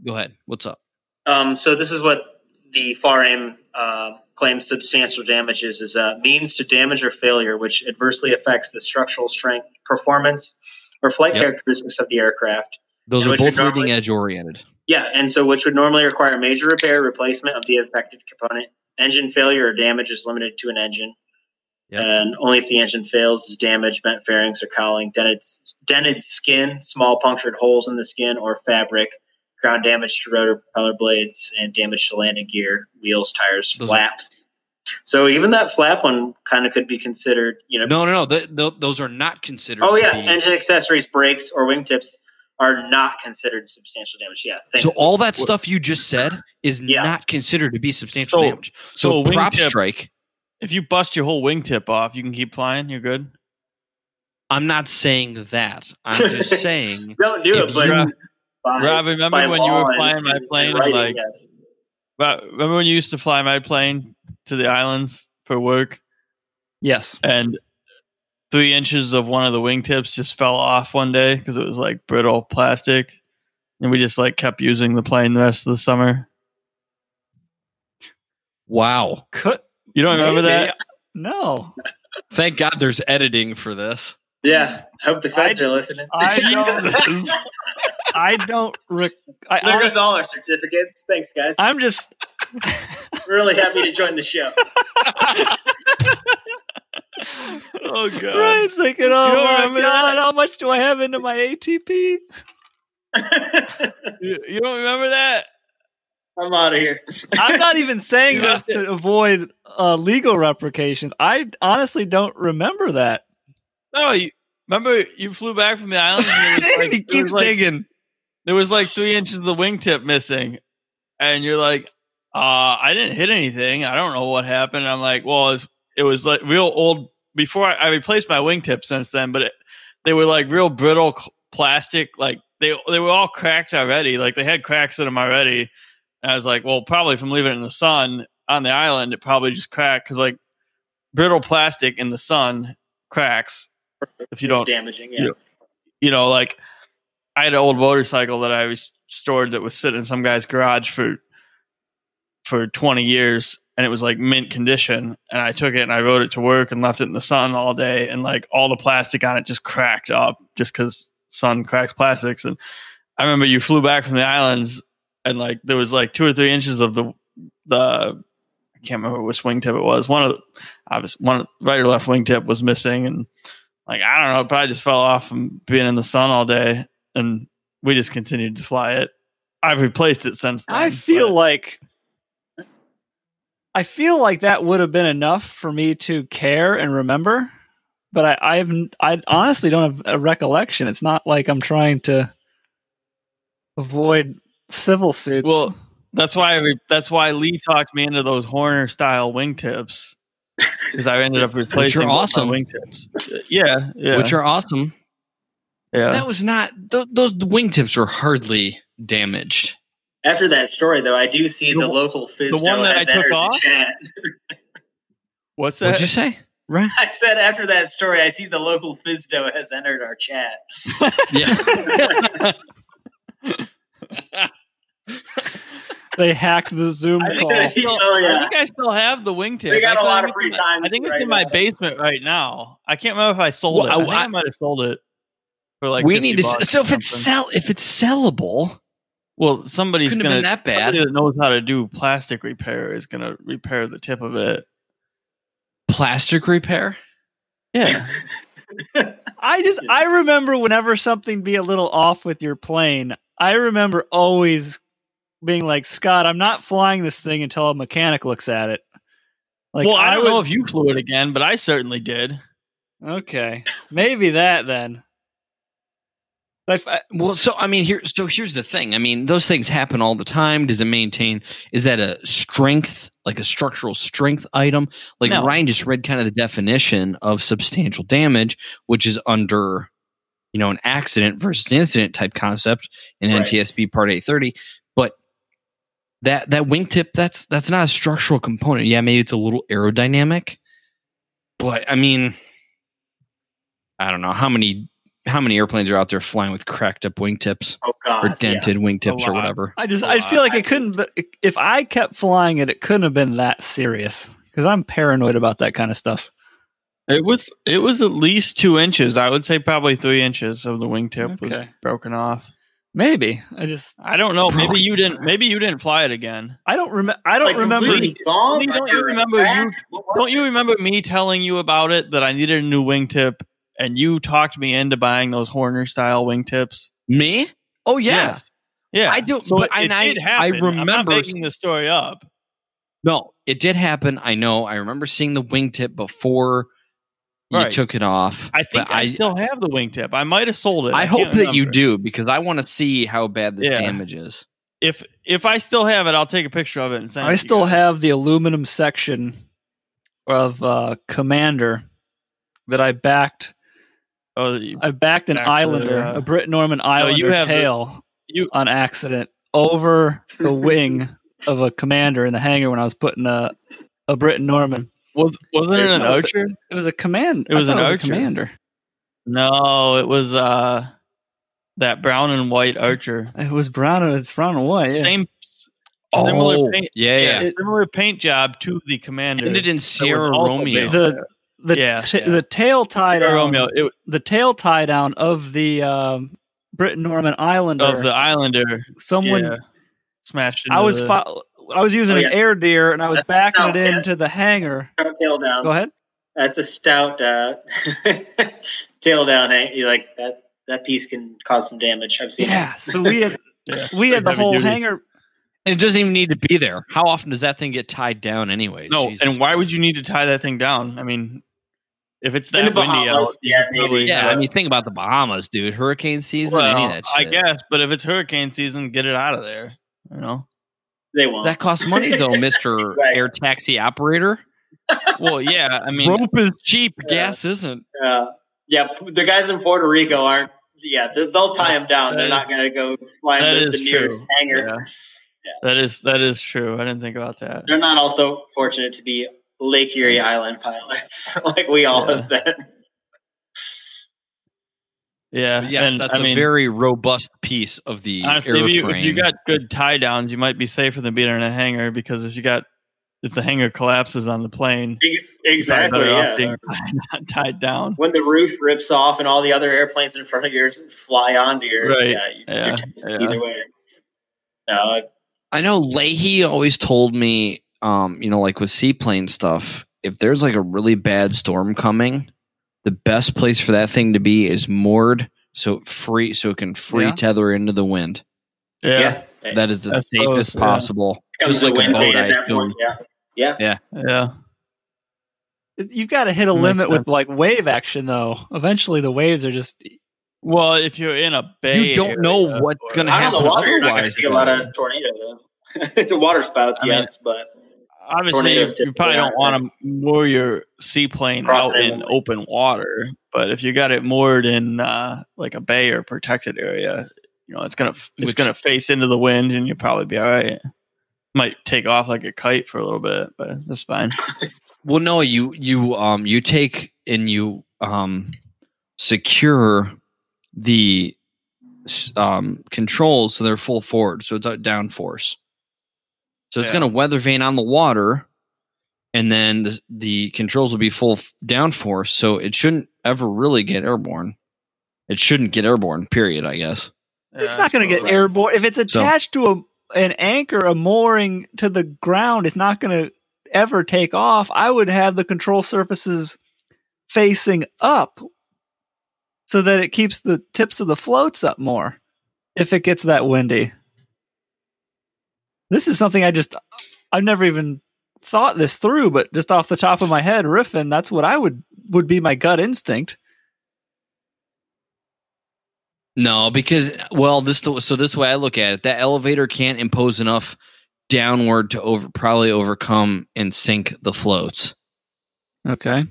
Go ahead. What's up? Um, so this is what the FAR aim uh, claims substantial damage is, is uh, means to damage or failure which adversely affects the structural strength, performance, or flight Yep. characteristics of the aircraft. Those are both leading edge oriented. Yeah, and so which would normally require major repair, replacement of the affected component. Engine failure or damage is limited to an engine. Yep. And only if the engine fails is damage, bent fairings or cowling, dented, dented skin, small punctured holes in the skin or fabric, ground damage to rotor propeller blades, and damage to landing gear, wheels, tires, Those are- flaps. So even that flap one kind of could be considered, you know. No, no, no. th- th- those are not considered. oh yeah, be- engine accessories, brakes, or wingtips are not considered substantial damage. Yeah. thanks. so all that stuff you just said is Yeah. not considered to be substantial So- damage. so So, prop wingtip- strike. If you bust your whole wingtip off, you can keep flying. You're good. I'm not saying that. I'm just saying. don't do it, but you- Rob, remember when you were flying my plane writing, like- yes. But remember when you used to fly my plane to the islands for work, yes? and three inches of one of the wingtips just fell off one day because it was like brittle plastic, and we just like kept using the plane the rest of the summer. Wow. Could You don't remember maybe. that? No, Thank God there's editing for this. Yeah, hope the feds are listening. I don't. I don't. Rec- I, There goes all our certificates. Thanks, guys. I'm just. really happy to join the show. Oh god! I was thinking, oh don't my remember god, that? how much do I have into my ATP? You, you don't remember that? I'm out of here. I'm not even saying this to avoid uh, legal repercussions. I honestly don't remember that. No, you remember you flew back from the island. And there was like, he there was keeps like, digging. there was like three inches of the wingtip missing, and you're like, uh, I didn't hit anything. I don't know what happened. And I'm like, well, it was, it was like real old. Before I, I replaced my wingtip since then, but it, they were like real brittle plastic. Like they they were all cracked already. Like they had cracks in them already. And I was like, well, probably from leaving it in the sun on the island, it probably just cracked because like brittle plastic in the sun cracks if you It's don't damaging. Yeah. Yeah. you know, like I had an old motorcycle that I was stored that was sitting in some guy's garage for for 20 years and it was like mint condition. And I took it and I rode it to work and left it in the sun all day, and like all the plastic on it just cracked up just because sun cracks plastics. And I remember you flew back from the islands, and like there was like two or three inches of the the I can't remember which wingtip it was. One of the, I was one of, right or left wingtip was missing, and like I don't know, it probably just fell off from being in the sun all day, and we just continued to fly it. I've replaced it since then. I feel but- like I feel like that would have been enough for me to care and remember, but I I've I honestly don't have a recollection. It's not like I'm trying to avoid civil suits. Well, that's why I re- that's why Lee talked me into those Hoerner style wingtips because I ended up replacing both my awesome. wingtips. Yeah, yeah, which are awesome. yeah. That was not th- those wingtips were hardly damaged. After that story, though, I do see The the, one- local FSDO one that has I took entered off? the chat. What's that? What'd you say? Right? I said after that story, I see the local FSDO has entered our chat. Yeah. they hacked the Zoom I think call. I I still, oh, I think I still have the wingtip. They got a lot I of think free it's in my- time I think it's right in my now. basement right now. I can't remember if I sold Well, it. I, I- I might have sold it for like. we 50 need to. bucks s- So if it's sell, if it's sellable, well, somebody's couldn't gonna that bad. somebody that knows how to do plastic repair is gonna repair the tip of it. Plastic repair. Yeah. I just I remember whenever something be a little off with your plane, I remember always being like, Scott, I'm not flying this thing until a mechanic looks at it. Like well, I don't know was- if you flew it again, but I certainly did. Okay, maybe that then. I- Well, so I mean, here. So here's the thing. I mean, those things happen all the time. Does it maintain? Is that a strength, like a structural strength item? Like No. Ryan just read kind of the definition of substantial damage, which is under, you know, an accident versus incident type concept in Right. NTSB Part Eight Thirty. But that that wingtip, that's that's not a structural component. Yeah, maybe it's a little aerodynamic, but I mean, I don't know how many how many airplanes are out there flying with cracked up wingtips Oh God, or yeah. dented wingtips or whatever. I just A I lot. feel like it couldn't. Be, if I kept flying it, it couldn't have been that serious because I'm paranoid about that kind of stuff. It was it was at least two inches. I would say probably three inches of the wingtip was broken off. Maybe I just I don't know. Maybe you didn't. Maybe you didn't fly it again. I don't remember. I don't Like, remember. completely gone? Lee, don't you remember you- Don't you remember me telling you about it that I needed a new wingtip, and you talked me into buying those Hoerner style wingtips? Me? Oh yeah. Yes. Yeah, I do- So but it, I- it I- did I happen. I'm not remember- making the story up. No, it did happen. I know. I remember seeing the wingtip before you Right. took it off. I think but I, still have the wingtip. I might have sold it. I, can't hope that you remember. do because I want to see how bad this Yeah. damage is. If if I still have it, I'll take a picture of it and send. it I still you have the aluminum section of uh, Commander that I backed. Oh, I backed an Back to, Islander, uh, a Britten-Norman Islander have the- tail you- on accident over the wing of a Commander in the hangar when I was putting a a Britten-Norman. was wasn't it an No, it's- Archer? It was a command. It was an it Archer. a Commander. No, it was uh that brown and white Archer. It was brown and it's brown and white. Yeah. Same similar Oh, paint. yeah, Yeah, yeah. similar paint job to the Commander. Ended in Sierra Romeo. The the Yeah, ta- yeah. the tail tie down. Romeo it, The tail tie down of the um, Britten-Norman Islander. of the Islander. someone yeah, smashed. I was the- fo- I was using Oh, an air deer and I was That's backing it into the hangar. Tail down. Go ahead. That's a stout uh, tail down. Hang. You like that? That piece can cause some damage. I've seen Yeah. So we had Yeah, we had the whole duty. hangar. It doesn't even need to be there. How often does that thing get tied down anyway? No, and why would you need to tie that thing down? I mean, if it's In that the windy out, Bahamas, you yeah, could probably- maybe. Yeah, I mean, think about the Bahamas, dude. Hurricane season, any of Well, that I guess, but if it's hurricane season, get it out of there. You know. They won't. That costs money, though, Mister Exactly. Air Taxi Operator. Well, yeah. I mean, Rope is cheap, Yeah. gas isn't. Uh, yeah, the guys in Puerto Rico aren't. Yeah, they- they'll tie him down. That They're is- not going to go flying that the, the nearest true. hangar. that is that is true. I didn't think about that. They're not also fortunate to be Lake Erie Island pilots like we all Yeah. have been. Yeah. But yes, and, that's I a mean, very robust piece of the honestly. If you, if you got good tie downs, you might be safer than being in a hangar because if you got if the hangar collapses on the plane, you're Exactly. Yeah. being tied, tied down. When the roof rips off and all the other airplanes in front of yours fly onto yours, Right. yeah, you- Yeah. you're Yeah. either way. No, I- I know Leahy always told me, um, you know, like with seaplane stuff, if there's like a really bad storm coming, the best place for that thing to be is moored so it free so it can free Yeah. tether into the wind. Yeah, yeah. That is the I suppose, safest yeah. possible. Becomes Just like a a boat, I at that point. Yeah. Yeah. yeah. You've got to hit a Makes limit with like wave action, though. Eventually, the waves are just Well, if you're in a bay, You don't know what's gonna Out on the happen water, you're not going to see a lot of tornado though. the water spouts, I mean, yes, but Obviously, you, you probably don't want to moor your seaplane Cross out in inland. open water. But if you got it moored in uh, like a bay or protected area, you know it's gonna it's Which- gonna face into the wind, and you'll probably be all right. Might take off like a kite for a little bit, but that's fine. Well, no, you you um you take and you um secure the um controls so they're full forward, so it's at down force. So it's Yeah. going to weather vane on the water, and then the the controls will be full f- down force, so it shouldn't ever really get airborne. It shouldn't get airborne. Period. I guess. it's not going to get suppose. airborne if it's So- attached to a an anchor, a mooring to the ground. It's not going to ever take off. I would have the control surfaces facing up so that it keeps the tips of the floats up more if it gets that windy. This is something I just I've never even thought this through, but just off the top of my head, riffing, that's what I would would be my gut instinct. No, because well, this so this way I look at it, that elevator can't impose enough downward to over probably overcome and sink the floats. Okay.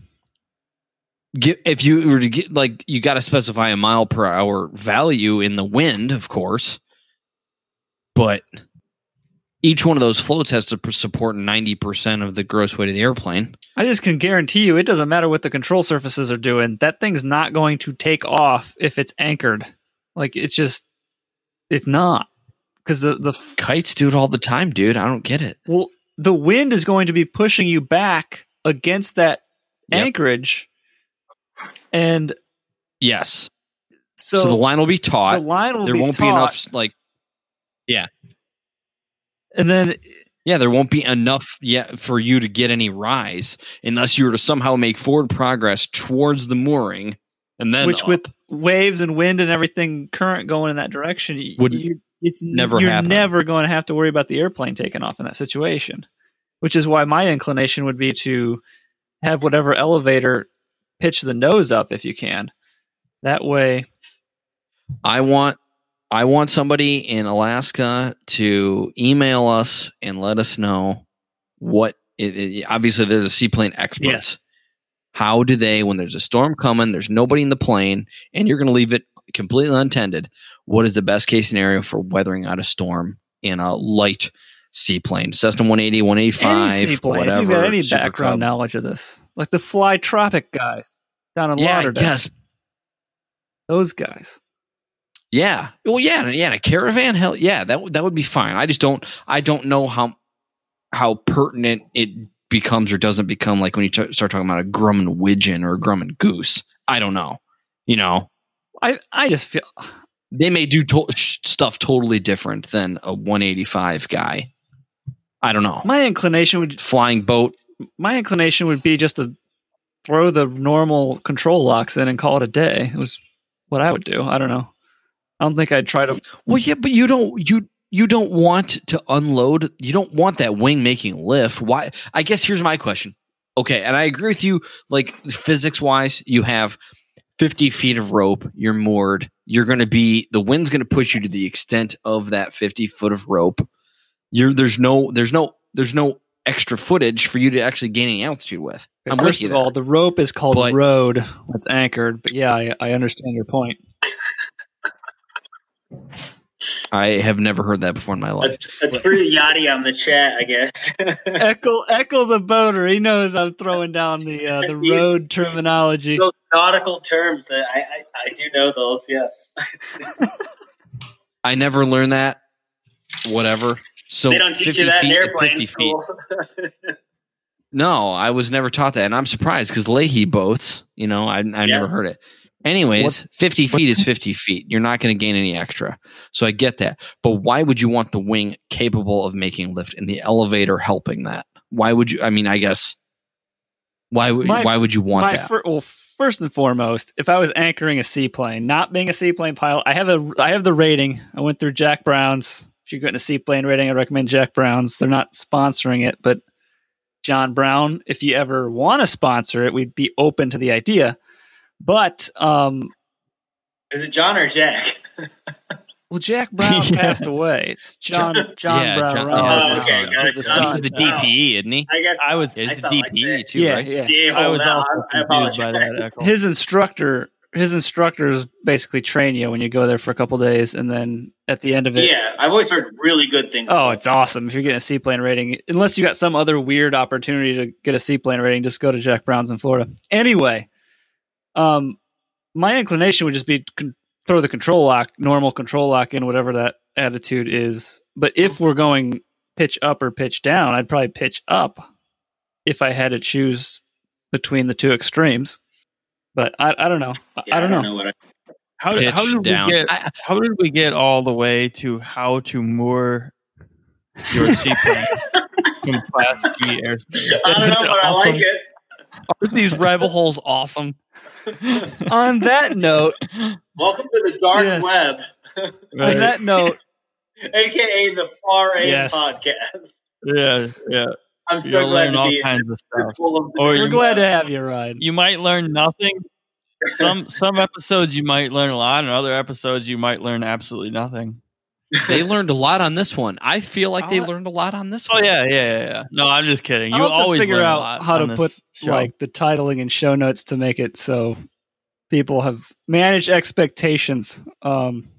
Get, if you were to get like you got to specify a mile per hour value in the wind, of course, but each one of those floats has to support ninety percent of the gross weight of the airplane. I just can guarantee you it doesn't matter what the control surfaces are doing. That thing's not going to take off if it's anchored. Like it's just it's not. Cuz the the f- Kites do it all the time, dude. I don't get it. well the wind is going to be pushing you back against that Yep. anchorage. And Yes, so, so, the line will be taut. the taut. line will There won't be enough like and then Yeah, there won't be enough yet for you to get any rise unless you were to somehow make forward progress towards the mooring, and then which up. with waves and wind and everything current going in that direction Would you, it's never you're happen. never going to have to worry about the airplane taking off in that situation which is why my inclination would be to have whatever elevator pitch the nose up if you can that way I want I want somebody in Alaska to email us and let us know what. It, it- obviously, they're the seaplane experts. Yes. How do they, when there's a storm coming, there's nobody in the plane, and you're going to leave it completely untended? What is the best case scenario for weathering out a storm in a light seaplane? Cessna 180, 185, any seaplane whatever. if you've got any Super background Cub. knowledge of this like the fly tropic guys down in Yeah, lauderdale yes, those guys Yeah. Well, yeah, yeah. A caravan, hell, yeah. That would that would be fine. I just don't. I don't know how how pertinent it becomes or doesn't become. Like when you t- start talking about a Grumman widgeon or a Grumman goose. I don't know. You know, i i just feel they may do to- stuff totally different than a 185 guy. I don't know. my inclination would Flying boat. my inclination would be just to throw the normal control locks in and call it a day. It was what I would do. I don't know. I don't think I'd try to. Well, yeah, but you don't you you don't want to unload. You don't want that wing making lift. Why? I guess here's my question. Okay, and I agree with you. Like physics wise, you have 50 feet of rope. You're moored. You're going to be the wind's going to push you to the extent of that 50 foot of rope. You're there's no there's no there's no extra footage for you to actually gain any altitude with. I'm First you of there. all, the rope is called But- rode. It's anchored. But yeah, I, I understand your point. I have never heard that before in my life. That's, that's pretty yachty on the chat, I guess. Eccles, Eccles a boater. He knows I'm throwing down the uh, the He's- rode terminology. those nautical terms, I, I, I do know those. Yes. I never learned that. Whatever. So they don't teach 50 you that in feet to airplane 50 feet. school. No, I was never taught that, and I'm surprised because Leahy boats. You know, I I never heard it. Anyways, 50 feet is 50 feet. You're not going to gain any extra. So I get that. But why would you want the wing capable of making lift and the elevator helping that? Why would you? I mean, I guess. Why would My- why would you want My that? fir- well, first and foremost, if I was anchoring a seaplane, not being a seaplane pilot, I have a I have the rating. I went through Jack Brown's. If you're getting a seaplane rating, I recommend Jack Brown's. They're not sponsoring it, but John Brown, if you ever want to sponsor it, we'd be open to the idea. But um, Is it John or Jack? well, Jack Brown Yeah. passed away. It's John John Yeah, Brown. John- Ryan. Oh, okay, son. got it. His John. son. He's the Oh. DPE, isn't he? I guess I was- I He's the sound like DPE too, yeah, right? yeah. Yeah, I was on. also I confused by apologize. that. His instructor his instructors basically train you when you go there for a couple days and then at the end of it Yeah, I've always heard really good things. oh it's awesome if you're getting a seaplane rating unless you got some other weird opportunity to get a seaplane rating just go to jack brown's in florida anyway um my inclination would just be con- throw the control lock normal control lock in whatever that attitude is but if we're going pitch up or pitch down i'd probably pitch up if i had to choose between the two extremes but i, I don't know I- Yeah, I don't know what I, How did, how did down. we get? I- How did we get all the way to how to moor your seaplane from Class G airspace? I don't know, but I like it. Aren't these rebel holes awesome? on that note Welcome to the dark Yes. web, on that note aka the Far Aim Yes. podcast. yeah, yeah. I'm so You'll glad learn to all be kinds of stuff. full of. Or we're glad to have you ryan You might learn nothing. Some some episodes you might learn a lot, and other episodes you might learn absolutely nothing. They learned a lot on this one. I feel like they learned a lot on this Oh one. yeah, yeah, yeah. yeah. No, I'm just kidding. You I'll always figure learn a out lot how to put show. like the titling and show notes to make it so people have managed expectations um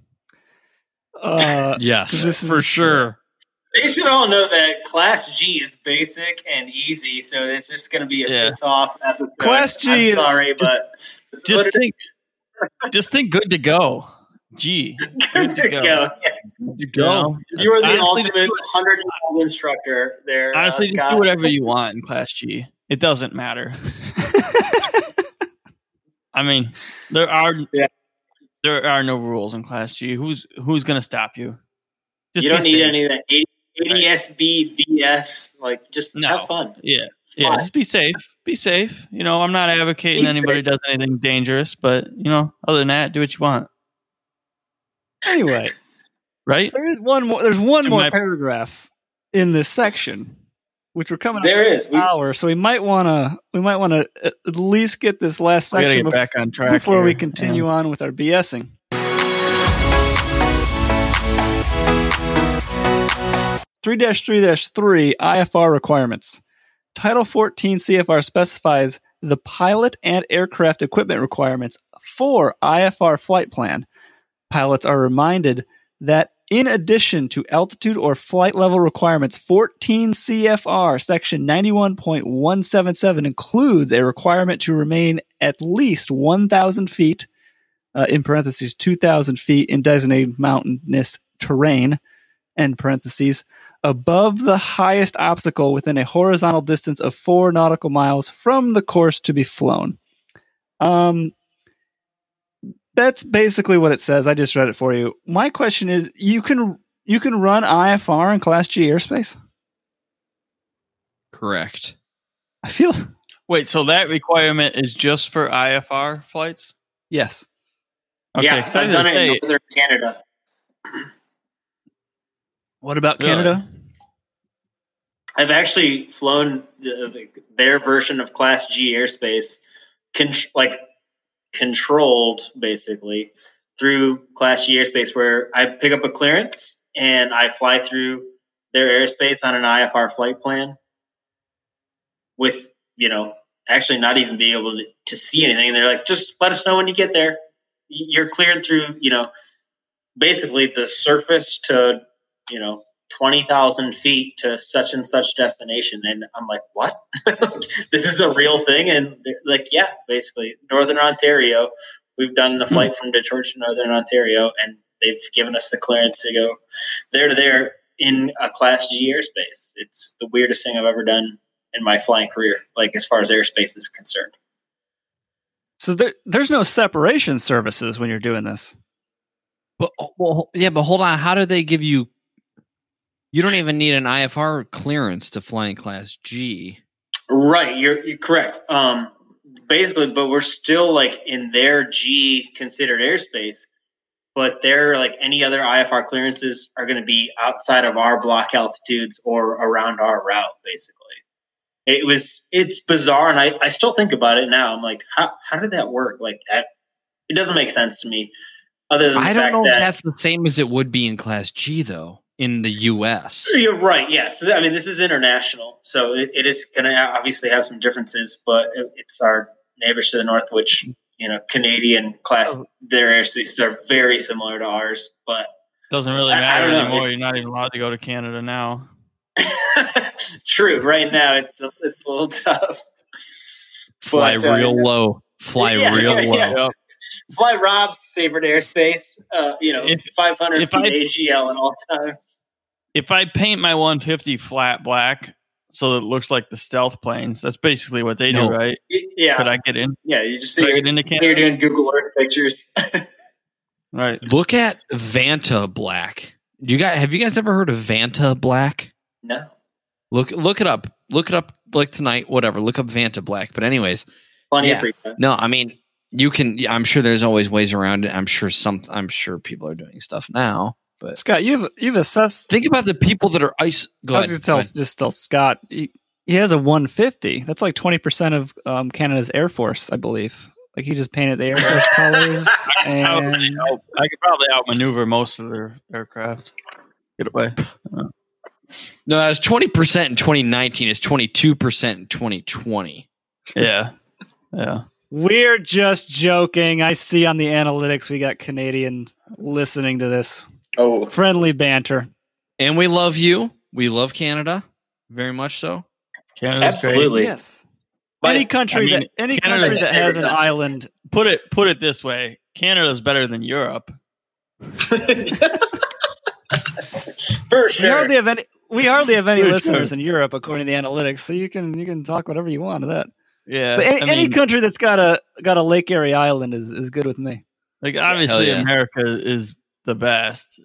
uh Yes, This is- for sure. They should all know that Class G is basic and easy, so it's just going to be a Yeah. piss off episode. Class G I'm is sorry, but this is what just think, just think, good to go. Gee, is. good to go. Go. Good to go. go. You are the Honestly, ultimate 100 year old instructor there. uh, Honestly, just do whatever you want in Class G. It doesn't matter. I mean, there are Yeah. there are no rules in Class G. Who's who's going to stop you? Just you don't need safe. any of that ADSB, BS. Like, just No. have fun. Yeah, yeah. Fine. Just be safe. Be safe. You know, I'm not advocating Be anybody safe. does anything dangerous, but you know, other than that, do what you want. Anyway Right? there is one more there's one To more my- paragraph in this section which we're coming There up is. an hour so we might want to we might want to at least get this last section get bef- back on track before here. we continue on with our bsing Three three three IFR requirements. Title 14 CFR specifies the pilot and aircraft equipment requirements for IFR flight plan. Pilots are reminded that in addition to altitude or flight level requirements, 14 CFR section 91.177 includes a requirement to remain at least 1,000 feet, uh, in parentheses, 2,000 feet in designated mountainous terrain, end parentheses, above the highest obstacle within a horizontal distance of four nautical miles from the course to be flown. Um, that's basically what it says. I just read it for you. My question is: you can you can run IFR in Class G airspace? Correct. I feel Wait, so that requirement is just for IFR flights? yes. Okay, yeah, so I I've done gonna it in Northern Canada. What about Really? Canada? I've actually flown the, the, their version of Class G airspace, con- like controlled basically through Class G airspace, where I pick up a clearance and I fly through their airspace on an IFR flight plan with, you know, actually not even being able to, to see anything. And they're like, just let us know when you get there. You're cleared through, you know, basically the surface to, you know, 20,000 feet to such and such destination. And I'm like, what? this is a real thing? And they're like, yeah, basically, Northern Ontario. We've done the flight from Detroit to Northern Ontario, and they've given us the clearance to go there to there. in a Class G airspace. It's the weirdest thing I've ever done in my flying career, like as far as airspace is concerned. So there, there's no separation services when you're doing this. But oh, well, yeah, but hold on. How do they give you? You don't even need an IFR clearance to fly in Class G. Right, you're, you're correct. Um, basically, but we're still like in their G considered airspace, but they're like any other IFR clearances are going to be outside of our block altitudes or around our route, basically. It was it's bizarre, and I, I still think about it now. I'm like, how how did that work? Like that, it doesn't make sense to me. Other than the I don't know that, if that's the same as it would be in Class G though in the U.S. You're right. Yes. I mean, this is international, so it, it is going to obviously have some differences, but it, it's our neighbors to the north, which you know, Canadian class, Oh. their airspaces are very similar to ours. But Doesn't really I- I matter don't anymore. You're not even allowed to go to Canada now. true, right now it's a, it's a little tough. Fly But, uh, real low. Fly Yeah, real yeah, low. yeah. Yep. Fly Rob's favorite airspace, uh, you know, If- 500 if feet I- AGL at all times. If I paint my 150 flat black so that it looks like the stealth planes, that's basically what they No. do, right? Yeah, Could I get in? yeah. You just Could I you're, get into you're doing Google Earth pictures. Right. Look at Vantablack. You guys have you guys ever heard of Vantablack? no, Look look it up. Look it up like tonight, whatever. Look up Vantablack. But anyways, plenty Yeah. of free time. no, I mean you can I'm sure there's always ways around it. I'm sure some I'm sure people are doing stuff now. But Scott, you've you've assessed. think about the people that are ice go I was ahead, going to go tell just tell Scott he, he has a 150. That's like 20 percent of um, Canada's Air Force, I believe. Like he just painted the Air Force colors, and Out- I could probably outmaneuver most of their aircraft. Get away. No, that's twenty percent in twenty nineteen, it's twenty two percent in twenty twenty. Yeah. Yeah. We're just joking. I see on the analytics we got Canadian listening to this Oh, friendly banter. And we love you. We love Canada. Very much so. Canada's Absolutely. Yes. But- any country I mean, that any Canada's country that has an every- island. Put it put it this way. Canada's better than Europe. for We hardly have any. We hardly have any For listeners sure. in Europe, according to the analytics. So you can you can talk whatever you want to that. Yeah. But any, I any country that's got a got a Lake Erie island is, is good with me. like obviously yeah. America is the best.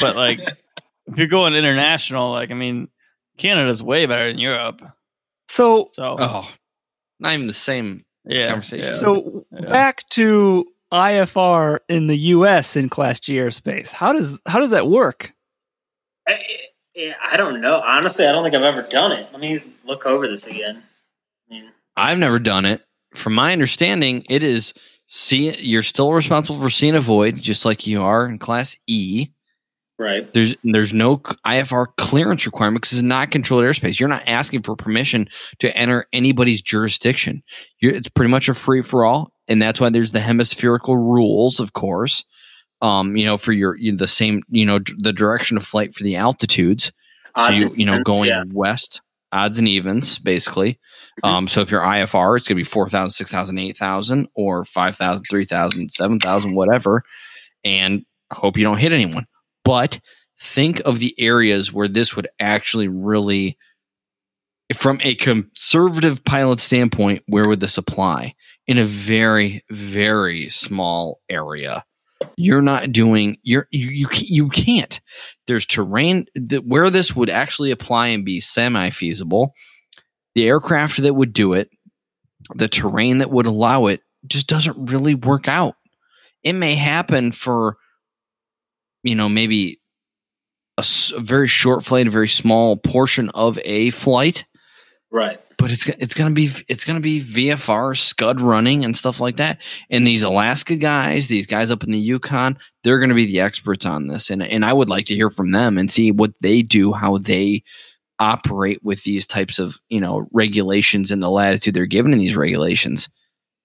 But like if you're going international, like I mean, Canada's way better than Europe. So So Oh, not even the same. yeah. conversation. yeah. so Yeah. back to IFR in the U.S. in Class G airspace. How does how does that work? I, I don't know. Honestly, I don't think I've ever done it. Let me look over this again. I've never done it. From my understanding, it is see you're still responsible for seeing a void, just like you are in class E. right. There's there's no IFR clearance requirement because it's not controlled airspace. You're not asking for permission to enter anybody's jurisdiction. You're, it's pretty much a free for all, and that's why there's the hemispherical rules, of course. Um, you know, for your you, the same, you know, the direction of flight for the altitudes. So you, you know, going yeah. west, odds and evens, basically. Mhm. Um, so if you're IFR, it's going to be 4,000, 6,000, 8,000, or 5,000, 3,000, 7,000, whatever. And I hope you don't hit anyone. But think of the areas where this would actually really, from a conservative pilot standpoint, where would this apply? In a very, very small area. You're not doing you're you you, you can't. There's terrain that where this would actually apply and be semi feasible. The aircraft that would do it, the terrain that would allow it, just doesn't really work out. It may happen for, you know, maybe a very short flight, a very small portion of a flight, Right. But it's it's gonna be it's gonna be VFR scud running and stuff like that. And these Alaska guys, these guys up in the Yukon, they're gonna be the experts on this. And and I would like to hear from them and see what they do, how they operate with these types of you know regulations and the latitude they're given in these regulations.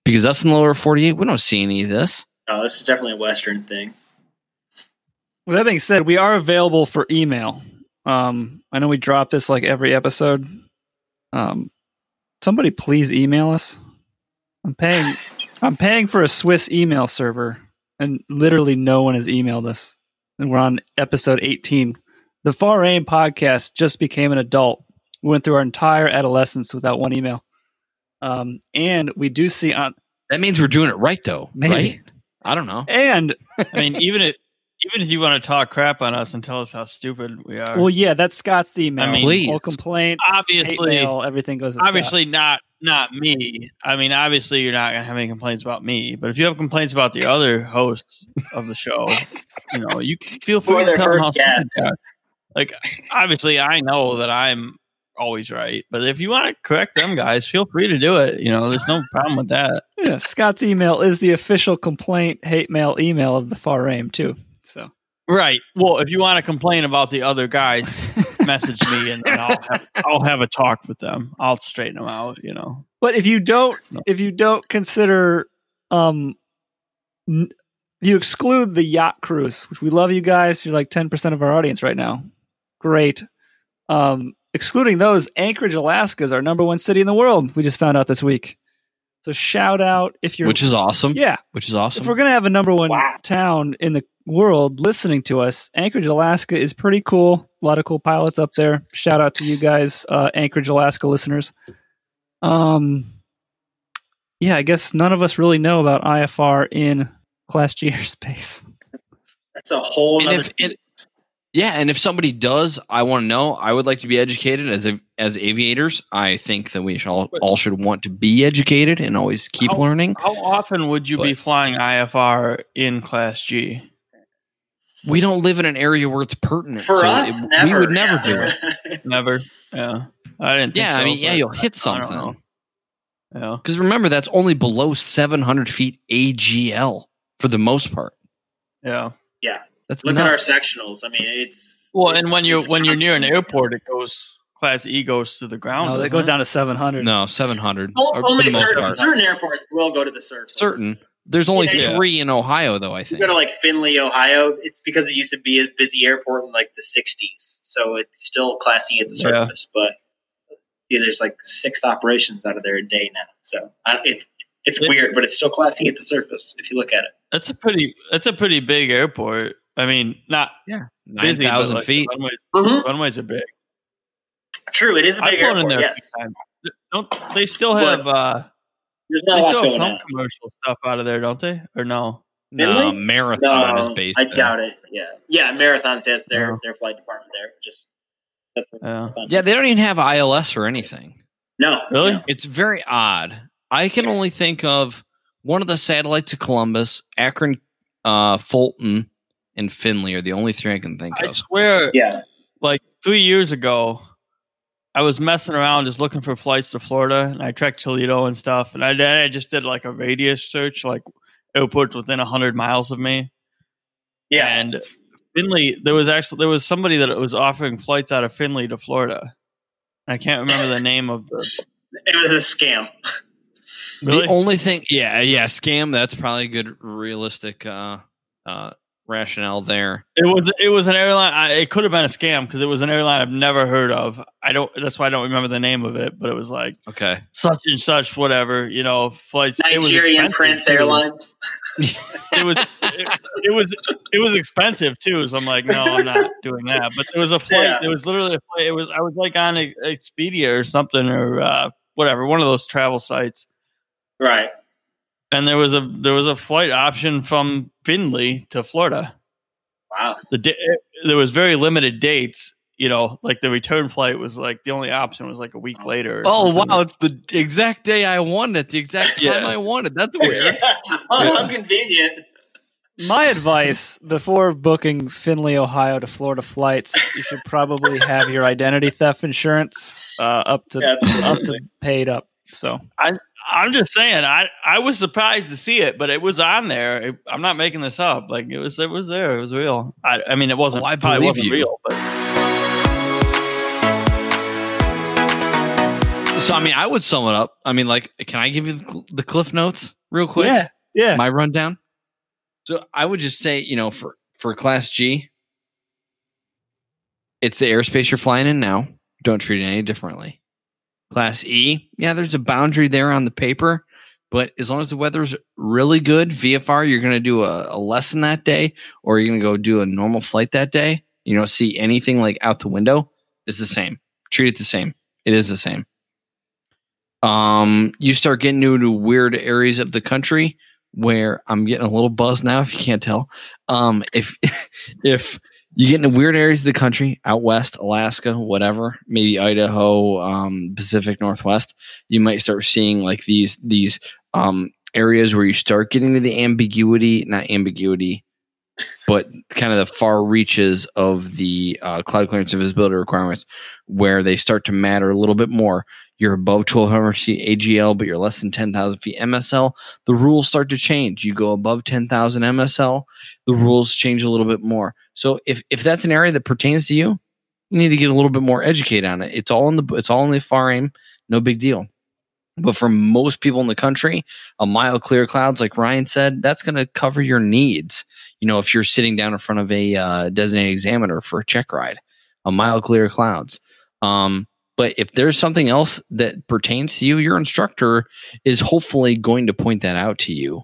Because us in the lower forty eight, we don't see any of this. No, this is definitely a Western thing. With that being said, we are available for email. Um, I know we drop this like every episode. Um, somebody please email us. I'm paying. I'm paying for a Swiss email server, and literally no one has emailed us. And we're on episode 18. The Far Aim podcast just became an adult. We went through our entire adolescence without one email. Um, and we do see on That means we're doing it right, though. Maybe. Right? I don't know. and I mean, even if even if you want to talk crap on us and tell us how stupid we are, well, yeah, that's Scott's email. I mean, Please. all complaints, hate Obviously- mail, everything goes. To Scott. obviously not not me. I mean, obviously you're not gonna have any complaints about me. But if you have complaints about the other hosts of the show, you know, you can feel free to their tell them how stupid they are. Like, obviously, I know that I'm always right, but if you want to correct them guys, feel free to do it. You know, there's no problem with that. Yeah, Scott's email is the official complaint hate mail email of the Far Aim too. So Right. Well, if you want to complain about the other guys, message me and, and I'll have, I'll have a talk with them. I'll straighten them out. You know. But if you don't, No. if you don't consider, um, n- you exclude the yacht cruise, which we love you guys, you're like ten percent of our audience right now. Great. Um, excluding those, Anchorage, Alaska is our number one city in the world. We just found out this week. So shout out if you're, Which is awesome. yeah. Which is awesome. If we're gonna have a number one Wow. town in the world listening to us, Anchorage, Alaska is pretty cool. A lot of cool pilots up there. Shout out to you guys, uh, Anchorage, Alaska listeners. Um, yeah, I guess none of us really know about IFR in Class G airspace. That's a whole And if, and, yeah, and if somebody does, I want to know. I would like to be educated as a, as aviators. I think that we should all, all should want to be educated and always keep How- learning. How often would you be flying IFR in Class G? We don't live in an area where it's pertinent. for so us, it- never. we would never do it. it. Never. Yeah. I didn't. Think Yeah, I mean, yeah, you'll hit something. know. Yeah. Because remember, that's only below 700 feet AGL for the most part. Yeah. Yeah. That's Look at our sectionals. I mean, it's Well, and when you when you're near an airport, it goes Class E goes to the ground. No, that goes it? down to seven hundred. No, 700. O- or for only certain, certain airports will go to the surface. Certain. There's only Yeah. three in Ohio, though, I You think. go to like Findlay, Ohio. It's because it used to be a busy airport in like the '60s, so it's still Class E at the Yeah. surface. But yeah, there's like six operations out of there a day now, so I, it's it's It- weird, but it's still Class E at the surface if you look at it. That's a pretty. That's a pretty big airport. I mean, not yeah, 9,000 like, feet. the Runways, Mhm. runways are big. True, it is a I've big flown in airport. there. a Yes, few times. Don't they still have? But- uh there's They not a lot still have going some on. commercial stuff out of there, don't they? Or no? No, Findlay? Marathon No, is based I there. doubt it. Yeah, yeah. Marathon says their No. their flight department there. Just that's Yeah. Yeah, they don't even have ILS or anything. no, Really? no. It's very odd. I can only think of one of the satellites of Columbus, Akron, uh, Fulton, and Findlay are the only three I can think I of. I swear, Yeah, like three years ago, I was messing around just looking for flights to Florida, and I tracked Toledo and stuff, and I did, I just did like a radius search, like airports within hundred miles of me, yeah. and Findlay. There was actually there was somebody that was offering flights out of Findlay to Florida. I can't remember the name of the. it was a scam. Really? The only thing, yeah, yeah, scam. That's probably a good, realistic uh, uh, rationale there. It was it was an airline. I, it could have been a scam because it was an airline I've never heard of. I don't. That's why I don't remember the name of it. But it was like Okay, such and such, whatever. You know, flights. it was Nigerian expensive, Prince too. Airlines. It was it, it was it was expensive too. So I'm like, no, I'm not doing that. But there was a flight. Yeah. It was literally a flight. It was I was like on Expedia or something or uh, whatever, one of those travel sites. Right. And there was a there was a flight option from Findlay to Florida. Wow. the da- there was very limited dates. You know, like the return flight was like the only option was like a week later. Oh something. wow, it's the exact day I wanted it, the exact time Yeah. I wanted. That's weird. oh, how convenient. My advice before booking Findlay, Ohio to Florida flights, you should probably have your identity theft insurance uh, up to up to paid up. So I I'm just saying, I I was surprised to see it, but it was on there. It- I'm not making this up. Like it was, it was there. It was real. I, I mean, it wasn't. Oh, I probably believe wasn't you. real, but So I mean, I would sum it up. I mean, like, can I give you the, the cliff notes real quick? yeah, yeah. my rundown. So I would just say, you know, for for class G, it's the airspace you're flying in now. Don't treat it any differently. Class E, yeah, there's a boundary there on the paper, but as long as the weather's really good, VFR, you're going to do a, a lesson that day, or you're going to go do a normal flight that day. you don't see anything like out the window, it's the same. Treat it the same. It is the same. Um, you start getting into weird areas of the country where I'm getting a little buzz now, if you can't tell. Um, if if you get into weird areas of the country, out west, Alaska, whatever, maybe Idaho, um, Pacific Northwest, you might start seeing like these these um, areas where you start getting to the ambiguity, not ambiguity, but kind of the far reaches of the uh, cloud clearance and visibility requirements, where they start to matter a little bit more. You're above 1200 feet AGL, but you're less than 10,000 feet MSL. The rules start to change. You go above 10,000 MSL, the rules change a little bit more. So if if that's an area that pertains to you, you need to get a little bit more educated on it. It's all in the it's all in the far aim, no big deal. But for most people in the country, a mile clear clouds, like Ryan said, that's going to cover your needs. You know, if you're sitting down in front of a uh, designated examiner for a check ride, a mile clear clouds. Um, but if there's something else that pertains to you, your instructor is hopefully going to point that out to you.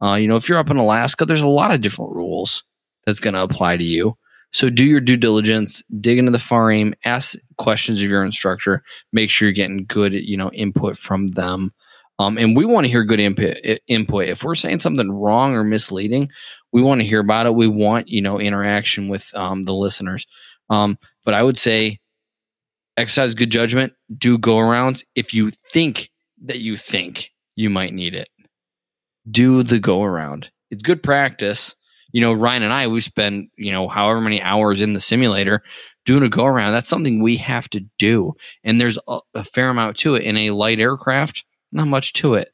Uh, you know, if you're up in Alaska, there's a lot of different rules that's going to apply to you. So do your due diligence, dig into the far aim, ask questions of your instructor, make sure you're getting good, you know, input from them. Um, and we want to hear good input. Input. If we're saying something wrong or misleading, we want to hear about it. We want you know interaction with um, the listeners. Um, but I would say exercise good judgment. Do go arounds if you think that you think you might need it. Do the go around. It's good practice you know, Ryan and I, we spend, you know, however many hours in the simulator doing a go around. That's something we have to do. And there's a, a, fair amount to it. In a light aircraft, not much to it.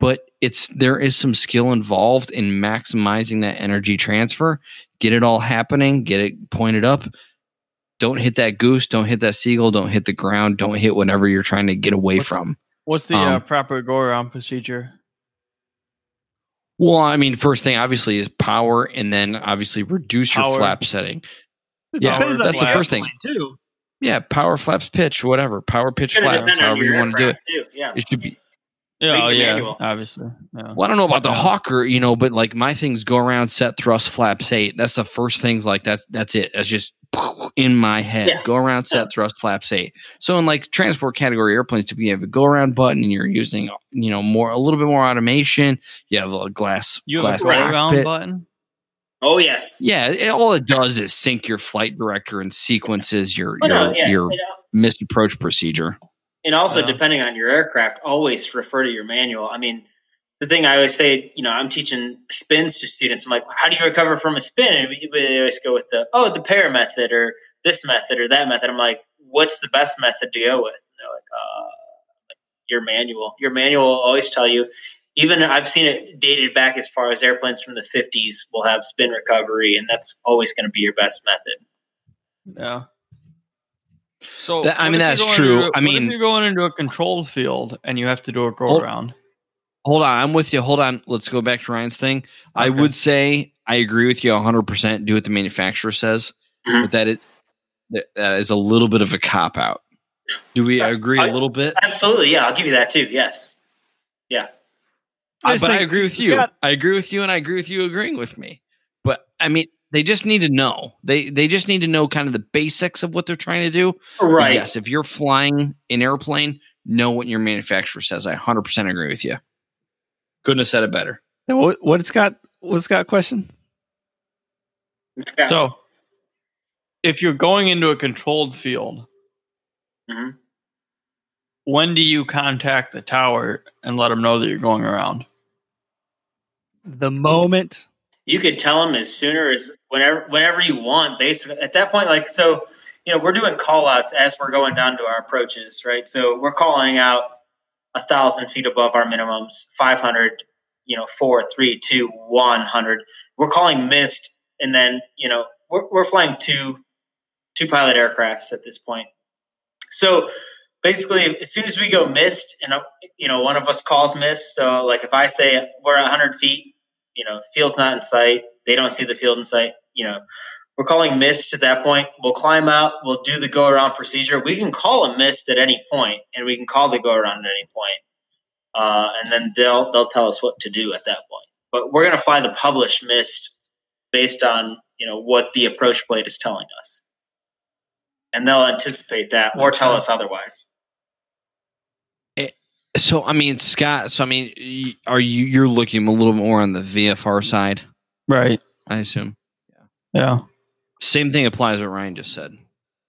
But it's there is some skill involved in maximizing that energy transfer, get it all happening, get it pointed up. Don't hit that goose, don't hit that seagull, don't hit the ground, don't hit whatever you're trying to get away what's, from. What's the uh, um, uh, proper go around procedure? Well, I mean, first thing obviously is power, and then obviously reduce power. your flap setting. It yeah, that's the first thing too. Yeah, power flaps pitch, whatever. Power pitch flaps, however you want to do it. Too. Yeah. It should be Oh, yeah, oh, yeah, obviously. Yeah. Well, I don't know about the Hawker, you know, but like my things go around set thrust flaps eight. That's the first things like that's that's it. That's just in my head. Yeah. Go around set yeah. thrust flaps eight. So in like transport category airplanes, typically you have a go around button and you're using you know more a little bit more automation. You have a glass you glass have a go around button. Oh yes. Yeah, it, all it does is sync your flight director and sequences your oh, your no, yeah, your missed approach procedure. And also, depending on your aircraft, always refer to your manual. I mean, the thing I always say, you know, I'm teaching spins to students. I'm like, how do you recover from a spin? And they always go with the, oh, the PARE method or this method or that method. I'm like, what's the best method to go with? And they're like, uh, your manual. Your manual will always tell you. Even I've seen it dated back as far as airplanes from the 50s will have spin recovery, and that's always going to be your best method. Yeah. So that, I mean that's true. Into, I mean, if you're going into a controlled field and you have to do a go around. Hold on, I'm with you. Hold on. Let's go back to Ryan's thing. Okay. I would say I agree with you 100. percent Do what the manufacturer says, mm-hmm. but that is that is a little bit of a cop out. Do we agree a little bit? Absolutely. Yeah, I'll give you that too. Yes. Yeah. I but I agree with you. Scott, I agree with you, and I agree with you agreeing with me. But I mean, they just need to know. They they just need to know kind of the basics of what they're trying to do. Right. But yes, if you're flying an airplane, know what your manufacturer says. I 100% agree with you. Couldn't have said it better. What, what Scott? What Scott question? So, if you're going into a controlled field, mm-hmm. when do you contact the tower and let them know that you're going around? The moment you could tell them as sooner as whenever whenever you want. Basically, at that point, like so, you know, we're doing call outs as we're going down to our approaches, right? So we're calling out a thousand feet above our minimums, five hundred, you know, four, three, two, one hundred. We're calling missed, and then you know we're, we're flying two two pilot aircrafts at this point. So basically, as soon as we go missed, and you know, one of us calls missed. So like if I say we're 100 feet you know, field's not in sight. They don't see the field in sight. You know, we're calling missed at that point. We'll climb out. We'll do the go around procedure. We can call a missed at any point, and we can call the go around at any point. Uh, and then they'll they'll tell us what to do at that point. But we're going to fly the published missed based on you know what the approach plate is telling us. and they'll anticipate that or tell us otherwise. So I mean, Scott. So I mean, are you you're looking a little more on the VFR side? Right. I assume. Yeah. Same thing applies what Ryan just said.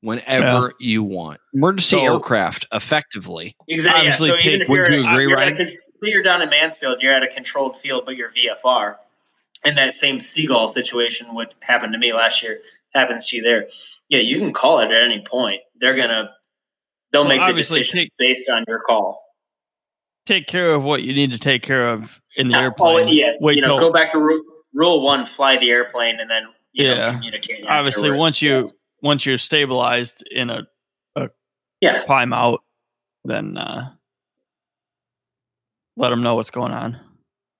Whenever you want emergency So- aircraft, effectively. Exactly. Yeah. So take- even if would you're, agree, you're Ryan? Con- you're down in Mansfield, you're at a controlled field, but you're VFR, and that same seagull situation would happen to me last year. Happens to you there. Yeah, you can call it at any point. They're gonna they'll So make the decisions take- based on your call. Take care of what you need to take care of in the Yeah, oh, airplane. Oh, yeah. Wait you know, till go back to rule, rule one: fly the airplane, and then you know, Yeah. communicate. obviously once you once you're stabilized in a yeah, climb out, then uh, let them know what's going on.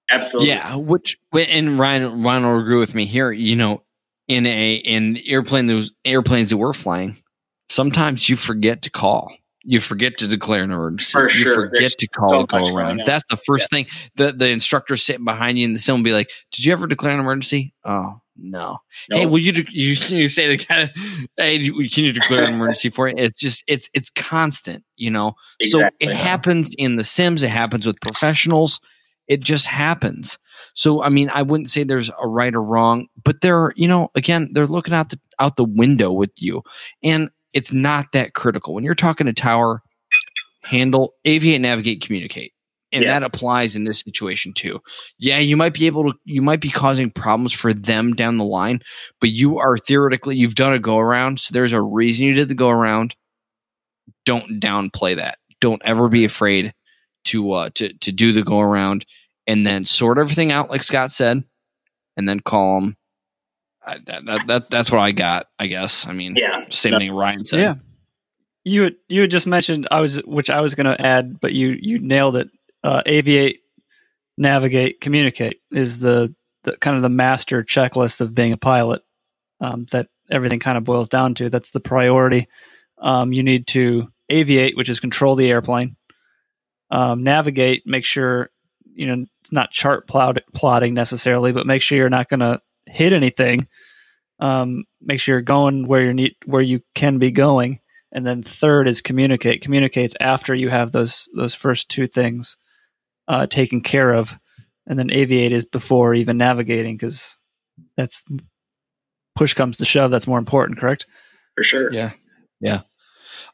absolutely. Yeah, which and Ryan Ryan will agree with me here. You know, in a in airplane those airplanes that we're flying, sometimes you forget to call. You forget to declare an emergency. For you sure. forget There's to call so a go around. That's the first thing. The the instructor sitting behind you in the film will be like, "Did you ever declare an emergency?" Oh no. No. Hey, will you de- you you say the kind of hey, can you declare an emergency for it? It's just it's it's constant, you know. Exactly. So it happens in the Sims. It happens with professionals. It just happens. So I mean, I wouldn't say there's a right or wrong, but they're you know again they're looking out the out the window with you, and it's not that critical when you're talking to tower. Handle, aviate, navigate, communicate, and Yes. that applies in this situation too. Yeah, you might be able to, you might be causing problems for them down the line, but you are theoretically you've done a go around, so there's a reason you did the go around. Don't downplay that. Don't ever be afraid to uh to to do the go around and then sort everything out like Scott said, and then call them. I, that, that that that's what I got. I guess. I mean, Yeah. same thing Ryan said. Yeah. You had, you had just mentioned I was which I was going to add, but you you nailed it. Uh, aviate, navigate, communicate is the, the kind of the master checklist of being a pilot. Um, that everything kind of boils down to. That's the priority. Um, you need to aviate, which is control the airplane. Um, navigate, make sure you know not chart plot, plotting necessarily, but make sure you're not going to hit anything. Um, make sure you're going where you need where you can be going and then third is communicate communicates after you have those those first two things uh, taken care of and then aviate is before even navigating because that's push comes to shove that's more important correct for sure. Yeah. Yeah.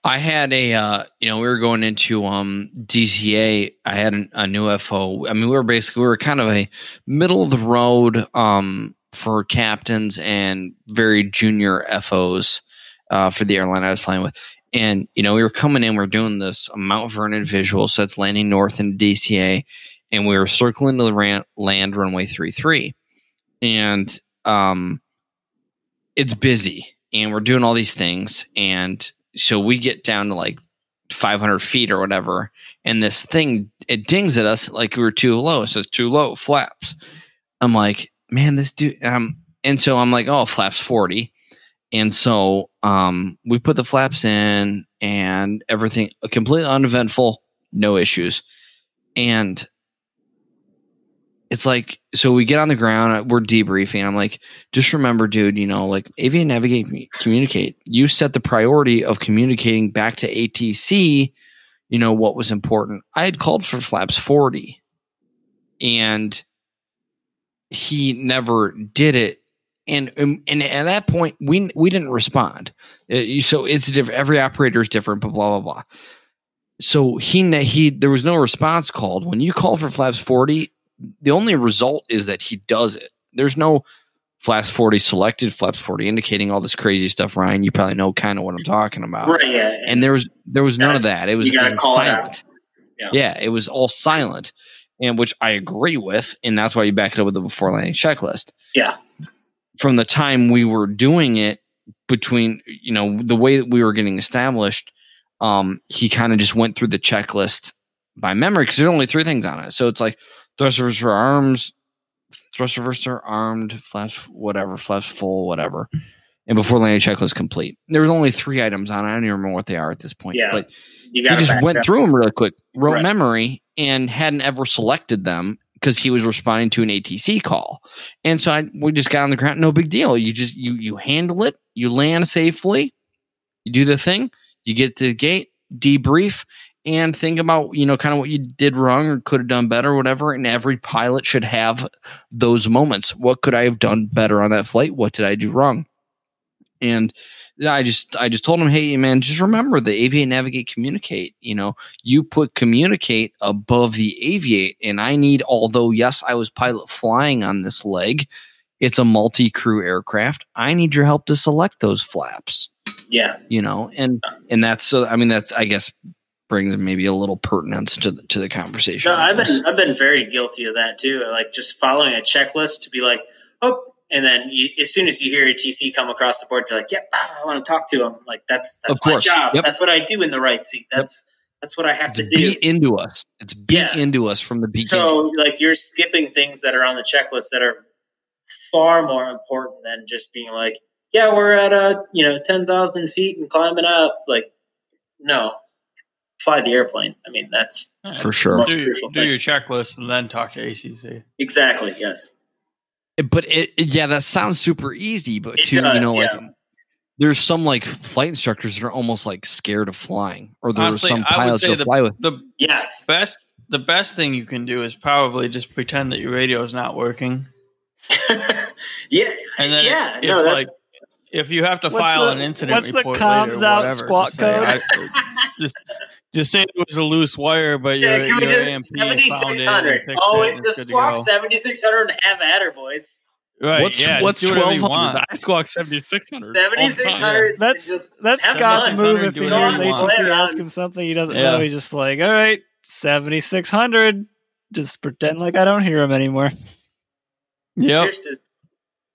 I had a, uh, you know, we were going into um, DCA. I had an, a new FO. I mean, we were basically, we were kind of a middle of the road um, for captains and very junior FOs uh, for the airline I was flying with. And, you know, we were coming in, we are doing this Mount Vernon visual. So it's landing north in DCA. And we were circling to the ran- land runway 33. And um, it's busy and we're doing all these things and so we get down to like 500 feet or whatever and this thing it dings at us like we were too low it says too low flaps i'm like man this dude um and so i'm like oh flaps 40 and so um we put the flaps in and everything completely uneventful no issues. And it's like so we get on the ground we're debriefing. I'm like just remember dude you know like aviate navigate communicate. You set the priority of communicating back to atc you know what was important. I had called for flaps 40 and he never did it and um, and at that point we we didn't respond Uh, so it's different every operator is different but blah blah blah so he he there was no response called when you call for flaps 40 the only result is that he does it. There's no flaps 40 selected, flaps 40 indicating all this crazy stuff, Ryan. You probably know kind of what I'm talking about. Right. Yeah. And there was there was none of that. It was, it was silent. out. Yeah. it was all silent. And which I agree with, and that's why you back it up with the before landing checklist. yeah. From the time we were doing it between, you know, the way that we were getting established, um, he kind of just went through the checklist by memory because there's only three things on it. So it's like thrust reverser arms, thrust reverser armed, flaps whatever, flaps full, whatever. And before landing checklist complete. There was only three items on it. I don't even remember what they are at this point. Yeah. But You he just went through them really quick, rote Right. memory, and hadn't ever selected them because he was responding to an ATC call. And so I, we just got on the ground. No big deal. You just you you handle it. You land safely. You do the thing, you get to the gate, debrief, and think about, you know, kind of what you did wrong or could have done better, or whatever. And every pilot should have those moments. What could I have done better on that flight? What did I do wrong? And I just I just told him, hey man, just remember the aviate, navigate, communicate. You know, you put communicate above the aviate, and I need. Although yes, I was pilot flying on this leg, it's a multi-crew aircraft. I need your help to select those flaps. Yeah, You know, and and that's so. I mean, that's I guess brings maybe a little pertinence to the to the conversation. no, I've been I've been very guilty of that too. Like just following a checklist to be like, oh, and then you, as soon as you hear ATC come across the board, you're like, yep, ah, I want to talk to him. Like that's that's Of my course. job. Yep. That's what I do in the right seat. That's that's what I have it's to do. beat into us. It's beat Yeah. into us from the beginning. So like you're skipping things that are on the checklist that are far more important than just being like, yeah, we're at a you know ten thousand feet and climbing up. Like, no, fly the airplane. I mean, that's For sure. Do, do your checklist and then talk to ACC. exactly yes. But it, it- yeah that sounds super easy but It too you does, know like there's some like flight instructors that are almost like scared of flying or there Honestly, are some I would pilots say you'll the- fly with The Yes. best the best thing you can do is probably just pretend that your radio is not working. yeah. And then yeah. if, no, that's, like if you have to What's file the- an incident what's the report comms later, out whatever, squawk just say, code? I- uh, just just say it was a loose wire, but yeah, your can your A&P found it. 7600? Oh, it it it's just good squawk 7600 and have at her, boys. Right? what's yeah, what's just do whatever you 1200 want. i squawk 7600 7600. That's that's Scott's move. If he Do hears whatever you ask him something he doesn't Yeah. know, he's just like, "All right, seventy six hundred. Just pretend like I don't hear him anymore." Yep. Just-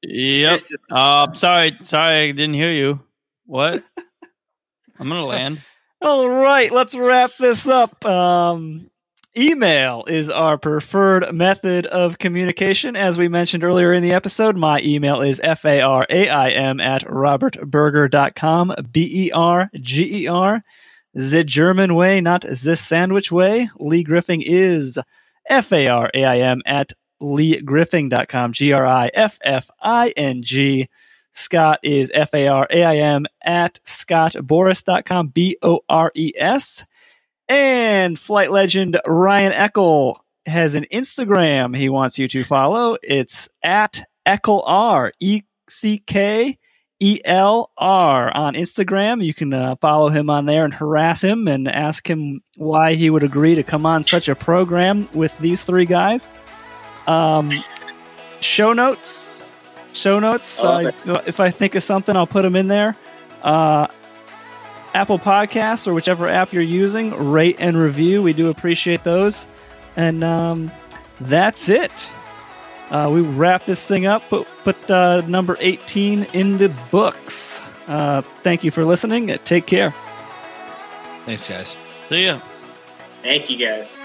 Yep. here's just- Uh, sorry, sorry, I didn't hear you. What? I'm gonna land. All right, let's wrap this up. Um, email is our preferred method of communication. As we mentioned earlier in the episode, my email is f-a-r-a-i-m at robertberger.com, B-E-R-G-E-R. The German way, not the sandwich way. Lee Griffing is f-a-r-a-i-m at leegriffing.com, G-R-I-F-F-I-N-G. Scott is F A R A I M at scottbores.com, B O R E S. And flight legend Ryan Eckel has an Instagram he wants you to follow. It's at EckelR, E C K E L R on Instagram. You can uh, follow him on there and harass him and ask him why he would agree to come on such a program with these three guys. Um, show notes. Show notes. I Uh, if I think of something, I'll put them in there. Uh, Apple Podcasts or whichever app you're using, rate and review. We do appreciate those. And um, that's it. Uh, we wrap this thing up, put, put uh, number 18 in the books. Uh, thank you for listening. Take care. thanks guys See ya. Thank you guys.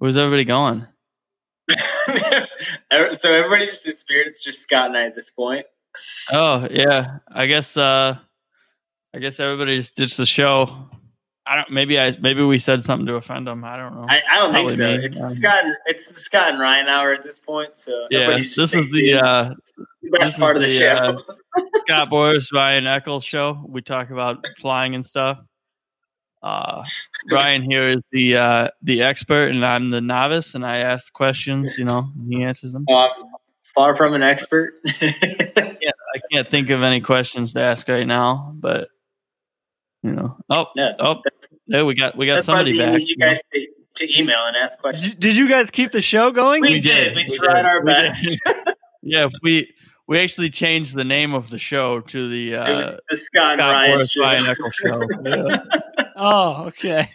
Where's everybody going? so everybody just disappeared. It's just Scott and I at this point. Oh yeah, I guess. uh I guess everybody just ditched the show. I don't. Maybe I. Maybe we said something to offend them. I don't know. I, I don't think so. me. It's Um, Scott. And, it's Scott and Ryan hour at this point. So yeah, this is the uh, best part of the, the, show. uh, Scott Bores Ryan Eckel's show. We talk about flying and stuff. Uh, Ryan here is the uh, the expert, and I'm the novice, and I ask questions. You know, and he answers them. Well, far from an expert. Yeah, I can't think of any questions to ask right now, but You know. Oh, Yeah, oh, there we got we got that's somebody back. you guys to, to email and ask Did questions. you, did you guys keep the show going? We, did. We, tried our best. did. yeah, we we actually changed the name of the show to the it uh, was the Scott, and Scott Ryan Bores show. Ryan Eckel's show. Yeah. Oh, okay.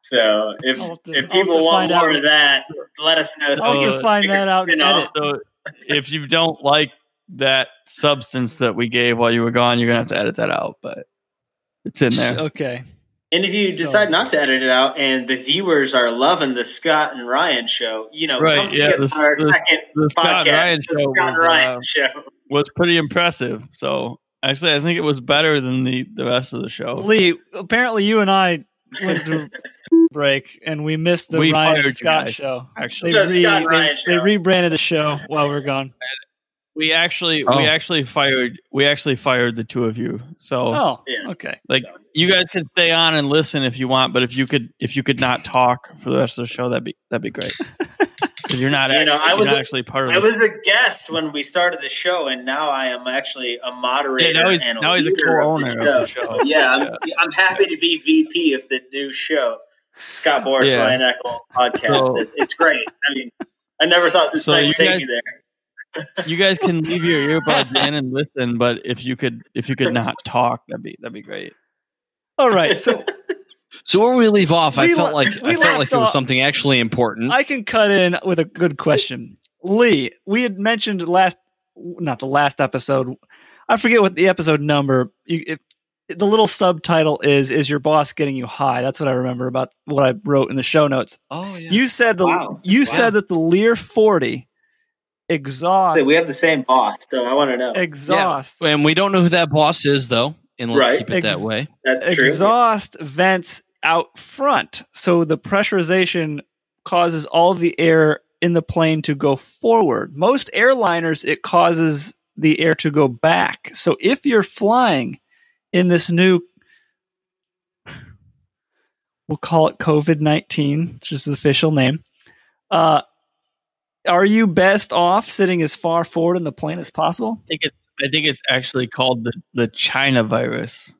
So if to- if people want more out. of that, let us know. So I So, can find that out and edit. So if you don't like that substance that we gave while you were gone, you're gonna have to edit that out. But it's in there. Okay. And if you So- decide not to edit it out, and the viewers are loving the Scott and Ryan show, you know, Right, come see yeah, us the- our the- second The Scott podcast, and Ryan the show Scott was, Ryan uh, show. was pretty impressive. So actually, I think it was better than the the rest of the show. Lee, apparently you and I went to break and we missed the We Ryan fired and you Scott guys. show. Actually, They, The re- Scott and Ryan they, they rebranded the show while we are gone. we actually Oh. we actually fired we actually fired the two of you. So Oh, Yeah. okay. like you guys could stay on and listen if you want, but if you could if you could not talk for the rest of the show, that'd be that'd be great. 'Cause you're not You actually, know, I was a- actually part of I it. was a guest when we started the show, and now I am actually a moderator. Yeah, now he's now he's a co-owner of of the the show. show. Yeah, I'm, I'm happy to be VP of the new show, Scott Bores Yeah. Ryan Eckel podcast. So- It- it's great. I mean, I never thought this So thing would take guys- me there. You guys can leave your earbuds in and listen, but if you could if you could not talk, that'd be that'd be great. All right. So So where we leave off, I felt le- like I felt left like it was something actually important. I can cut in with a good question. Lee, we had mentioned last, not the last episode. I forget what the episode number. You, if, the little subtitle is "Is your boss getting you high?" That's what I remember about what I wrote in the show notes. oh yeah. You said the Wow. you Wow. said that the Lear forty exhaust. So we have the same boss, so I want to know. exhaust and we don't know who that boss is though, and let's Right. keep it that way. That's true. exhaust vents out front. So the pressurization causes all the air in the plane to go forward. Most airliners, it causes the air to go back. So if you're flying in this new, we'll call it COVID 19, which is the official name, uh, are you best off sitting as far forward in the plane as possible? I think it's I think it's actually called the the China virus.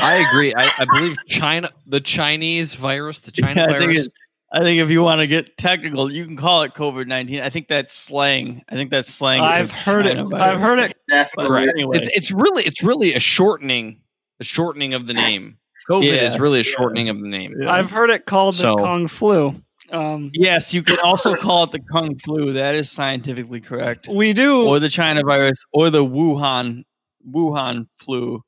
I agree. I, I believe China, the Chinese virus, the China Yeah, I think virus. it- I think if you want to get technical, you can call it COVID nineteen. I think that's slang. I think that's slang. I've for heard it. China I've heard it. Definitely. Correct. Anyway. It's it's really it's really a shortening, a shortening of the name. COVID Yeah. is really a shortening of the name. Yeah. I've heard it called So- the Kong flu. Um, Yes, you can also call it the Kung flu. That is scientifically correct. we do. Or the China virus, or the Wuhan Wuhan flu.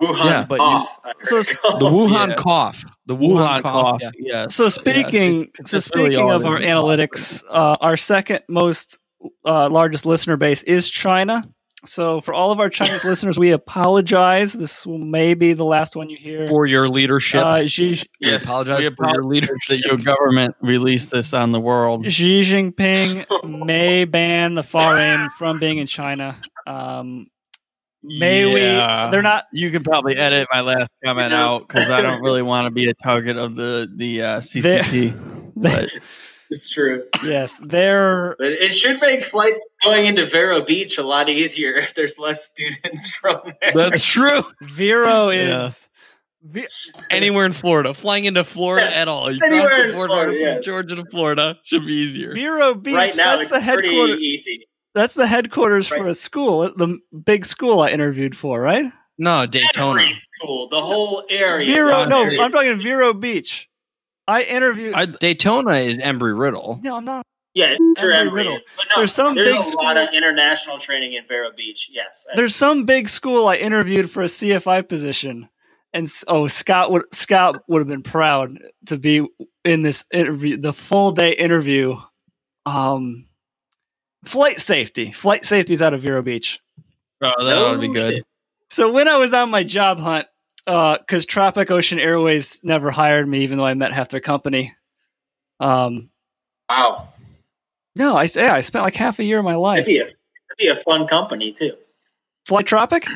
Wuhan Yeah, but cough, I heard So it it's- called. The Wuhan Yeah. cough. The Wuhan, Wuhan, cough. cough. yeah. Yes. So yes, speaking, it's- so it's speaking all of our analytics, uh, our second most uh, largest listener base is China. So for all of our Chinese listeners, we apologize. This may be the last one you hear. For your leadership. Uh, Xi, we Yes, apologize we for your leadership. that your government released this on the world. Xi Jinping may ban the foreign from being in China. Um, may Yeah. we? They're not. You can probably edit my last comment Yeah. out because I don't really want to be a target of the the uh, CCP. but It's true. Yes, they're. But it should make flights going into Vero Beach a lot easier if there's less students from there. That's true. Vero is. Yeah. Vi- Anywhere in Florida, flying into Florida Yeah. at all, you Anywhere cross the border Florida, from yeah. Georgia to Florida should be easier. Vero Beach. right now, that's it's the pretty headquarters. easy. That's the headquarters for a school, the big school I interviewed for, right? No, Daytona. Every school, the whole area. Vero, no, I'm talking Vero Beach. I interviewed. I, Daytona is Embry Riddle. no, I'm not. Yeah, it's Embry Embry Riddle. is. But no, There's some there's big a school- lot of international training in Vero Beach. Yes, There's some big school I interviewed for a CFI position, and oh, Scott would Scott would have been proud to be in this interview, the full day interview. Um, flight safety, flight safety is out of Vero Beach. oh, that would be good. shit. So when I was on my job hunt, because Tropic Ocean Airways never hired me, even though I met half their company. Um, Wow, no, I yeah, I spent like half a year of my life. that'd be a that'd be a fun company too. Fly Tropic,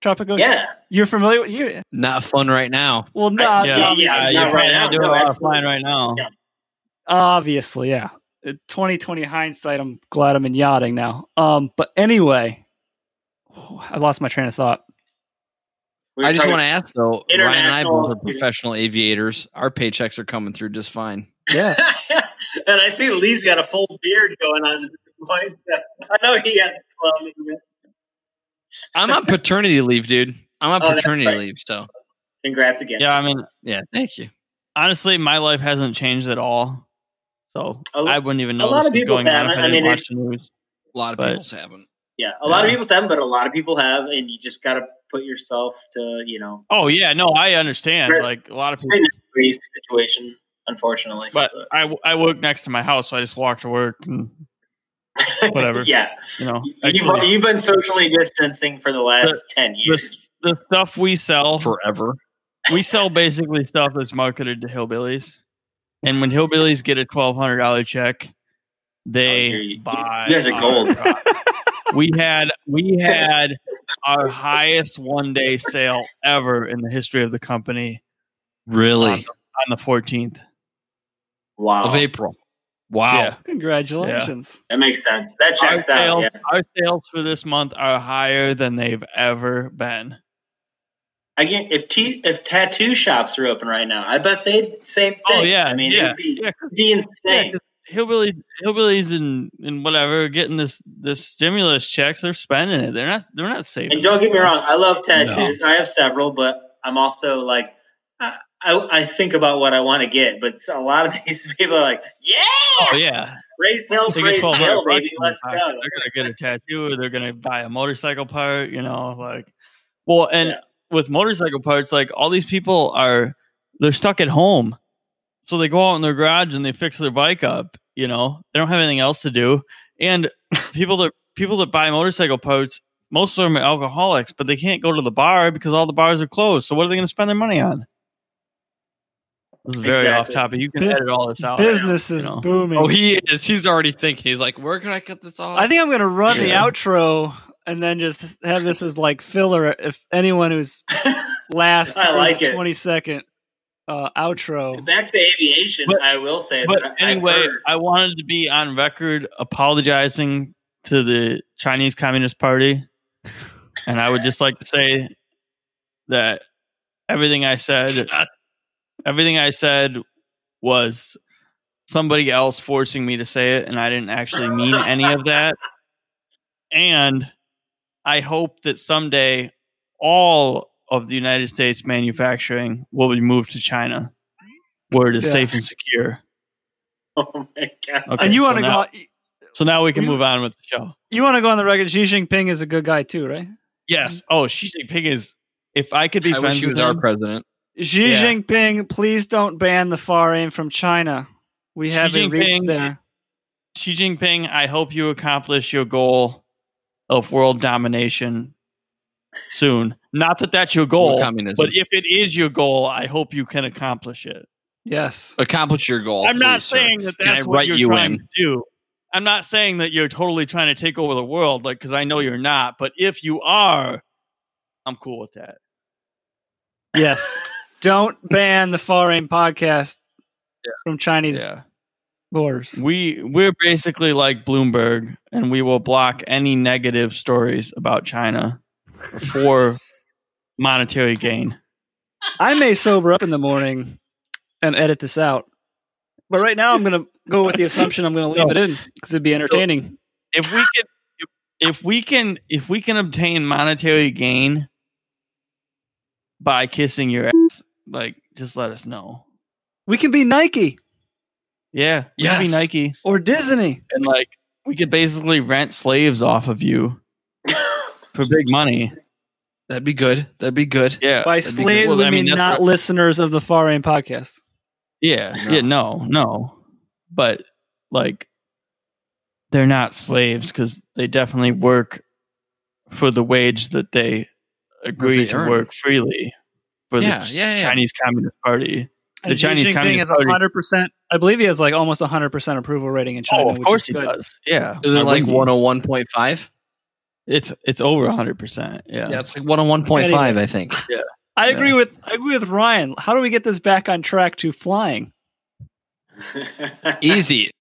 Tropic Ocean. Yeah, you're familiar with you? Not fun right now. Well, no, Yeah, Yeah, yeah, yeah, not right now. doing No, a lot of flying right now. Yeah. obviously, yeah. Uh, 2020 hindsight, I'm glad I'm in yachting now. Um, but anyway, I lost my train of thought. We I just want to ask though, Ryan and I both are professional aviators. Our paychecks are coming through just fine. Yes. and I see Lee's got a full beard going on at this point. I know he has twelve. I'm on paternity leave, dude. I'm on Oh, paternity right. leave, so Congrats again. Yeah, I mean, yeah, thank you. honestly, my life hasn't changed at all. So A lo- I wouldn't even know a lot of people going on have. if I, I mean, watch the news. A lot of But- people's haven't. Yeah, a lot of people haven't, but a lot of people have, and you just got to put yourself to, you know, Oh yeah, no, I understand. Right. Like a lot of people, in a free situation, unfortunately. but I I work next to my house, so I just walk to work and whatever. yeah, you know. you've, Actually, you've been socially distancing for the last ten years. the stuff we sell, Forever. we sell basically stuff that's marketed to hillbillies, and when hillbillies get a twelve hundred dollar check, oh, they Oh, buy. you guys are gold. product. we had we had our highest one day sale ever in the history of the company Really? on the fourteenth. Wow, Of April. Wow. Yeah. Congratulations. that makes sense. That Our checks out. sales, Yeah. our sales for this month are higher than they've ever been. Again, if t- if tattoo shops are open right now, I bet they'd same oh, thing. Oh yeah, I mean, yeah, it'd be, yeah, 'cause- it'd be yeah, insane. 'Cause hillbillies, hillbillies, and and whatever getting this this stimulus checks, they're spending it. They're not they're not saving. And don't get me wrong, I love tattoos. I have several, but I'm also like, I, I, I think about what I want to get. But a lot of these people are like, yeah, Oh yeah, raise hell, they raise hell baby let's go they're gonna get a tattoo. They're gonna buy a motorcycle part. You know, like well, and Yeah. with motorcycle parts, like all these people are they're stuck at home, so they go out in their garage and they fix their bike up. You know, they don't have anything else to do, and people that people that buy motorcycle parts. Most of them are alcoholics, but they can't go to the bar because all the bars are closed. So what are they going to spend their money on? This is very off topic. You can Bu- edit all this out. Business is you know. booming. Oh, he is. He's already thinking. He's like, where can I cut this off? I think I'm going to run the outro and then just have this as like filler. If anyone who's last I like it. 20 second uh, outro. Back to aviation, But- I will say But that I've anyway, I wanted to be on record apologizing to the Chinese Communist Party. And I would just like to say that everything I said, everything I said was somebody else forcing me to say it, and I didn't actually mean any of that. And I hope that someday all of the United States manufacturing will be moved to China, where it is Yeah. safe and secure. oh my god, Okay, and you so want to now- go? So now we can You- move on with the show. You want to go on the record? Xi Jinping is a good guy too, right? Yes. Oh, Xi Jinping is. If I could be I friends wish he with was our president. Xi Yeah. Jinping, please don't ban the far aim from China. We Xi haven't reached there. Xi Jinping, I hope you accomplish your goal of world domination soon. Not that that's your goal, communism. but if it is your goal, I hope you can accomplish it. Yes. Accomplish your goal. I'm not please, sir. saying that that's what you're you trying in? to do. I'm not saying that you're totally trying to take over the world, like because I know you're not. But if you are, I'm cool with that. Yes. don't ban the far aim podcast from Chinese borders. We we're basically like Bloomberg, and we will block any negative stories about China for monetary gain. I may sober up in the morning and edit this out. But right now, I'm going to go with the assumption I'm going to leave No. it in because it'd be entertaining. If we can, if, if we can, if we can obtain monetary gain by kissing your ass, like just let us know. We can be Nike Yeah, we can be Yes. Nike, or Disney. and like we could basically rent slaves off of you for big money. That'd be good. That'd be good. Yeah, By slaves, good. we I mean, that's not what- listeners of the Far Aim podcast. Yeah, No. yeah, no, no. But like they're not slaves because they definitely work for the wage that they agree they to earn. work freely for Yeah, the yeah, yeah. Chinese Communist Party. The And Chinese Jinping Communist has Party- 100%. I believe he has like almost 100% approval rating in oh, China. oh, of which course is he good. does. Yeah, Is Why it like wouldn't he? 101.5? It's it's over hundred percent. Yeah. Yeah, it's like 101.5, I think. Yeah, I Yeah. agree with I agree with Ryan. How do we get this back on track to flying? Easy.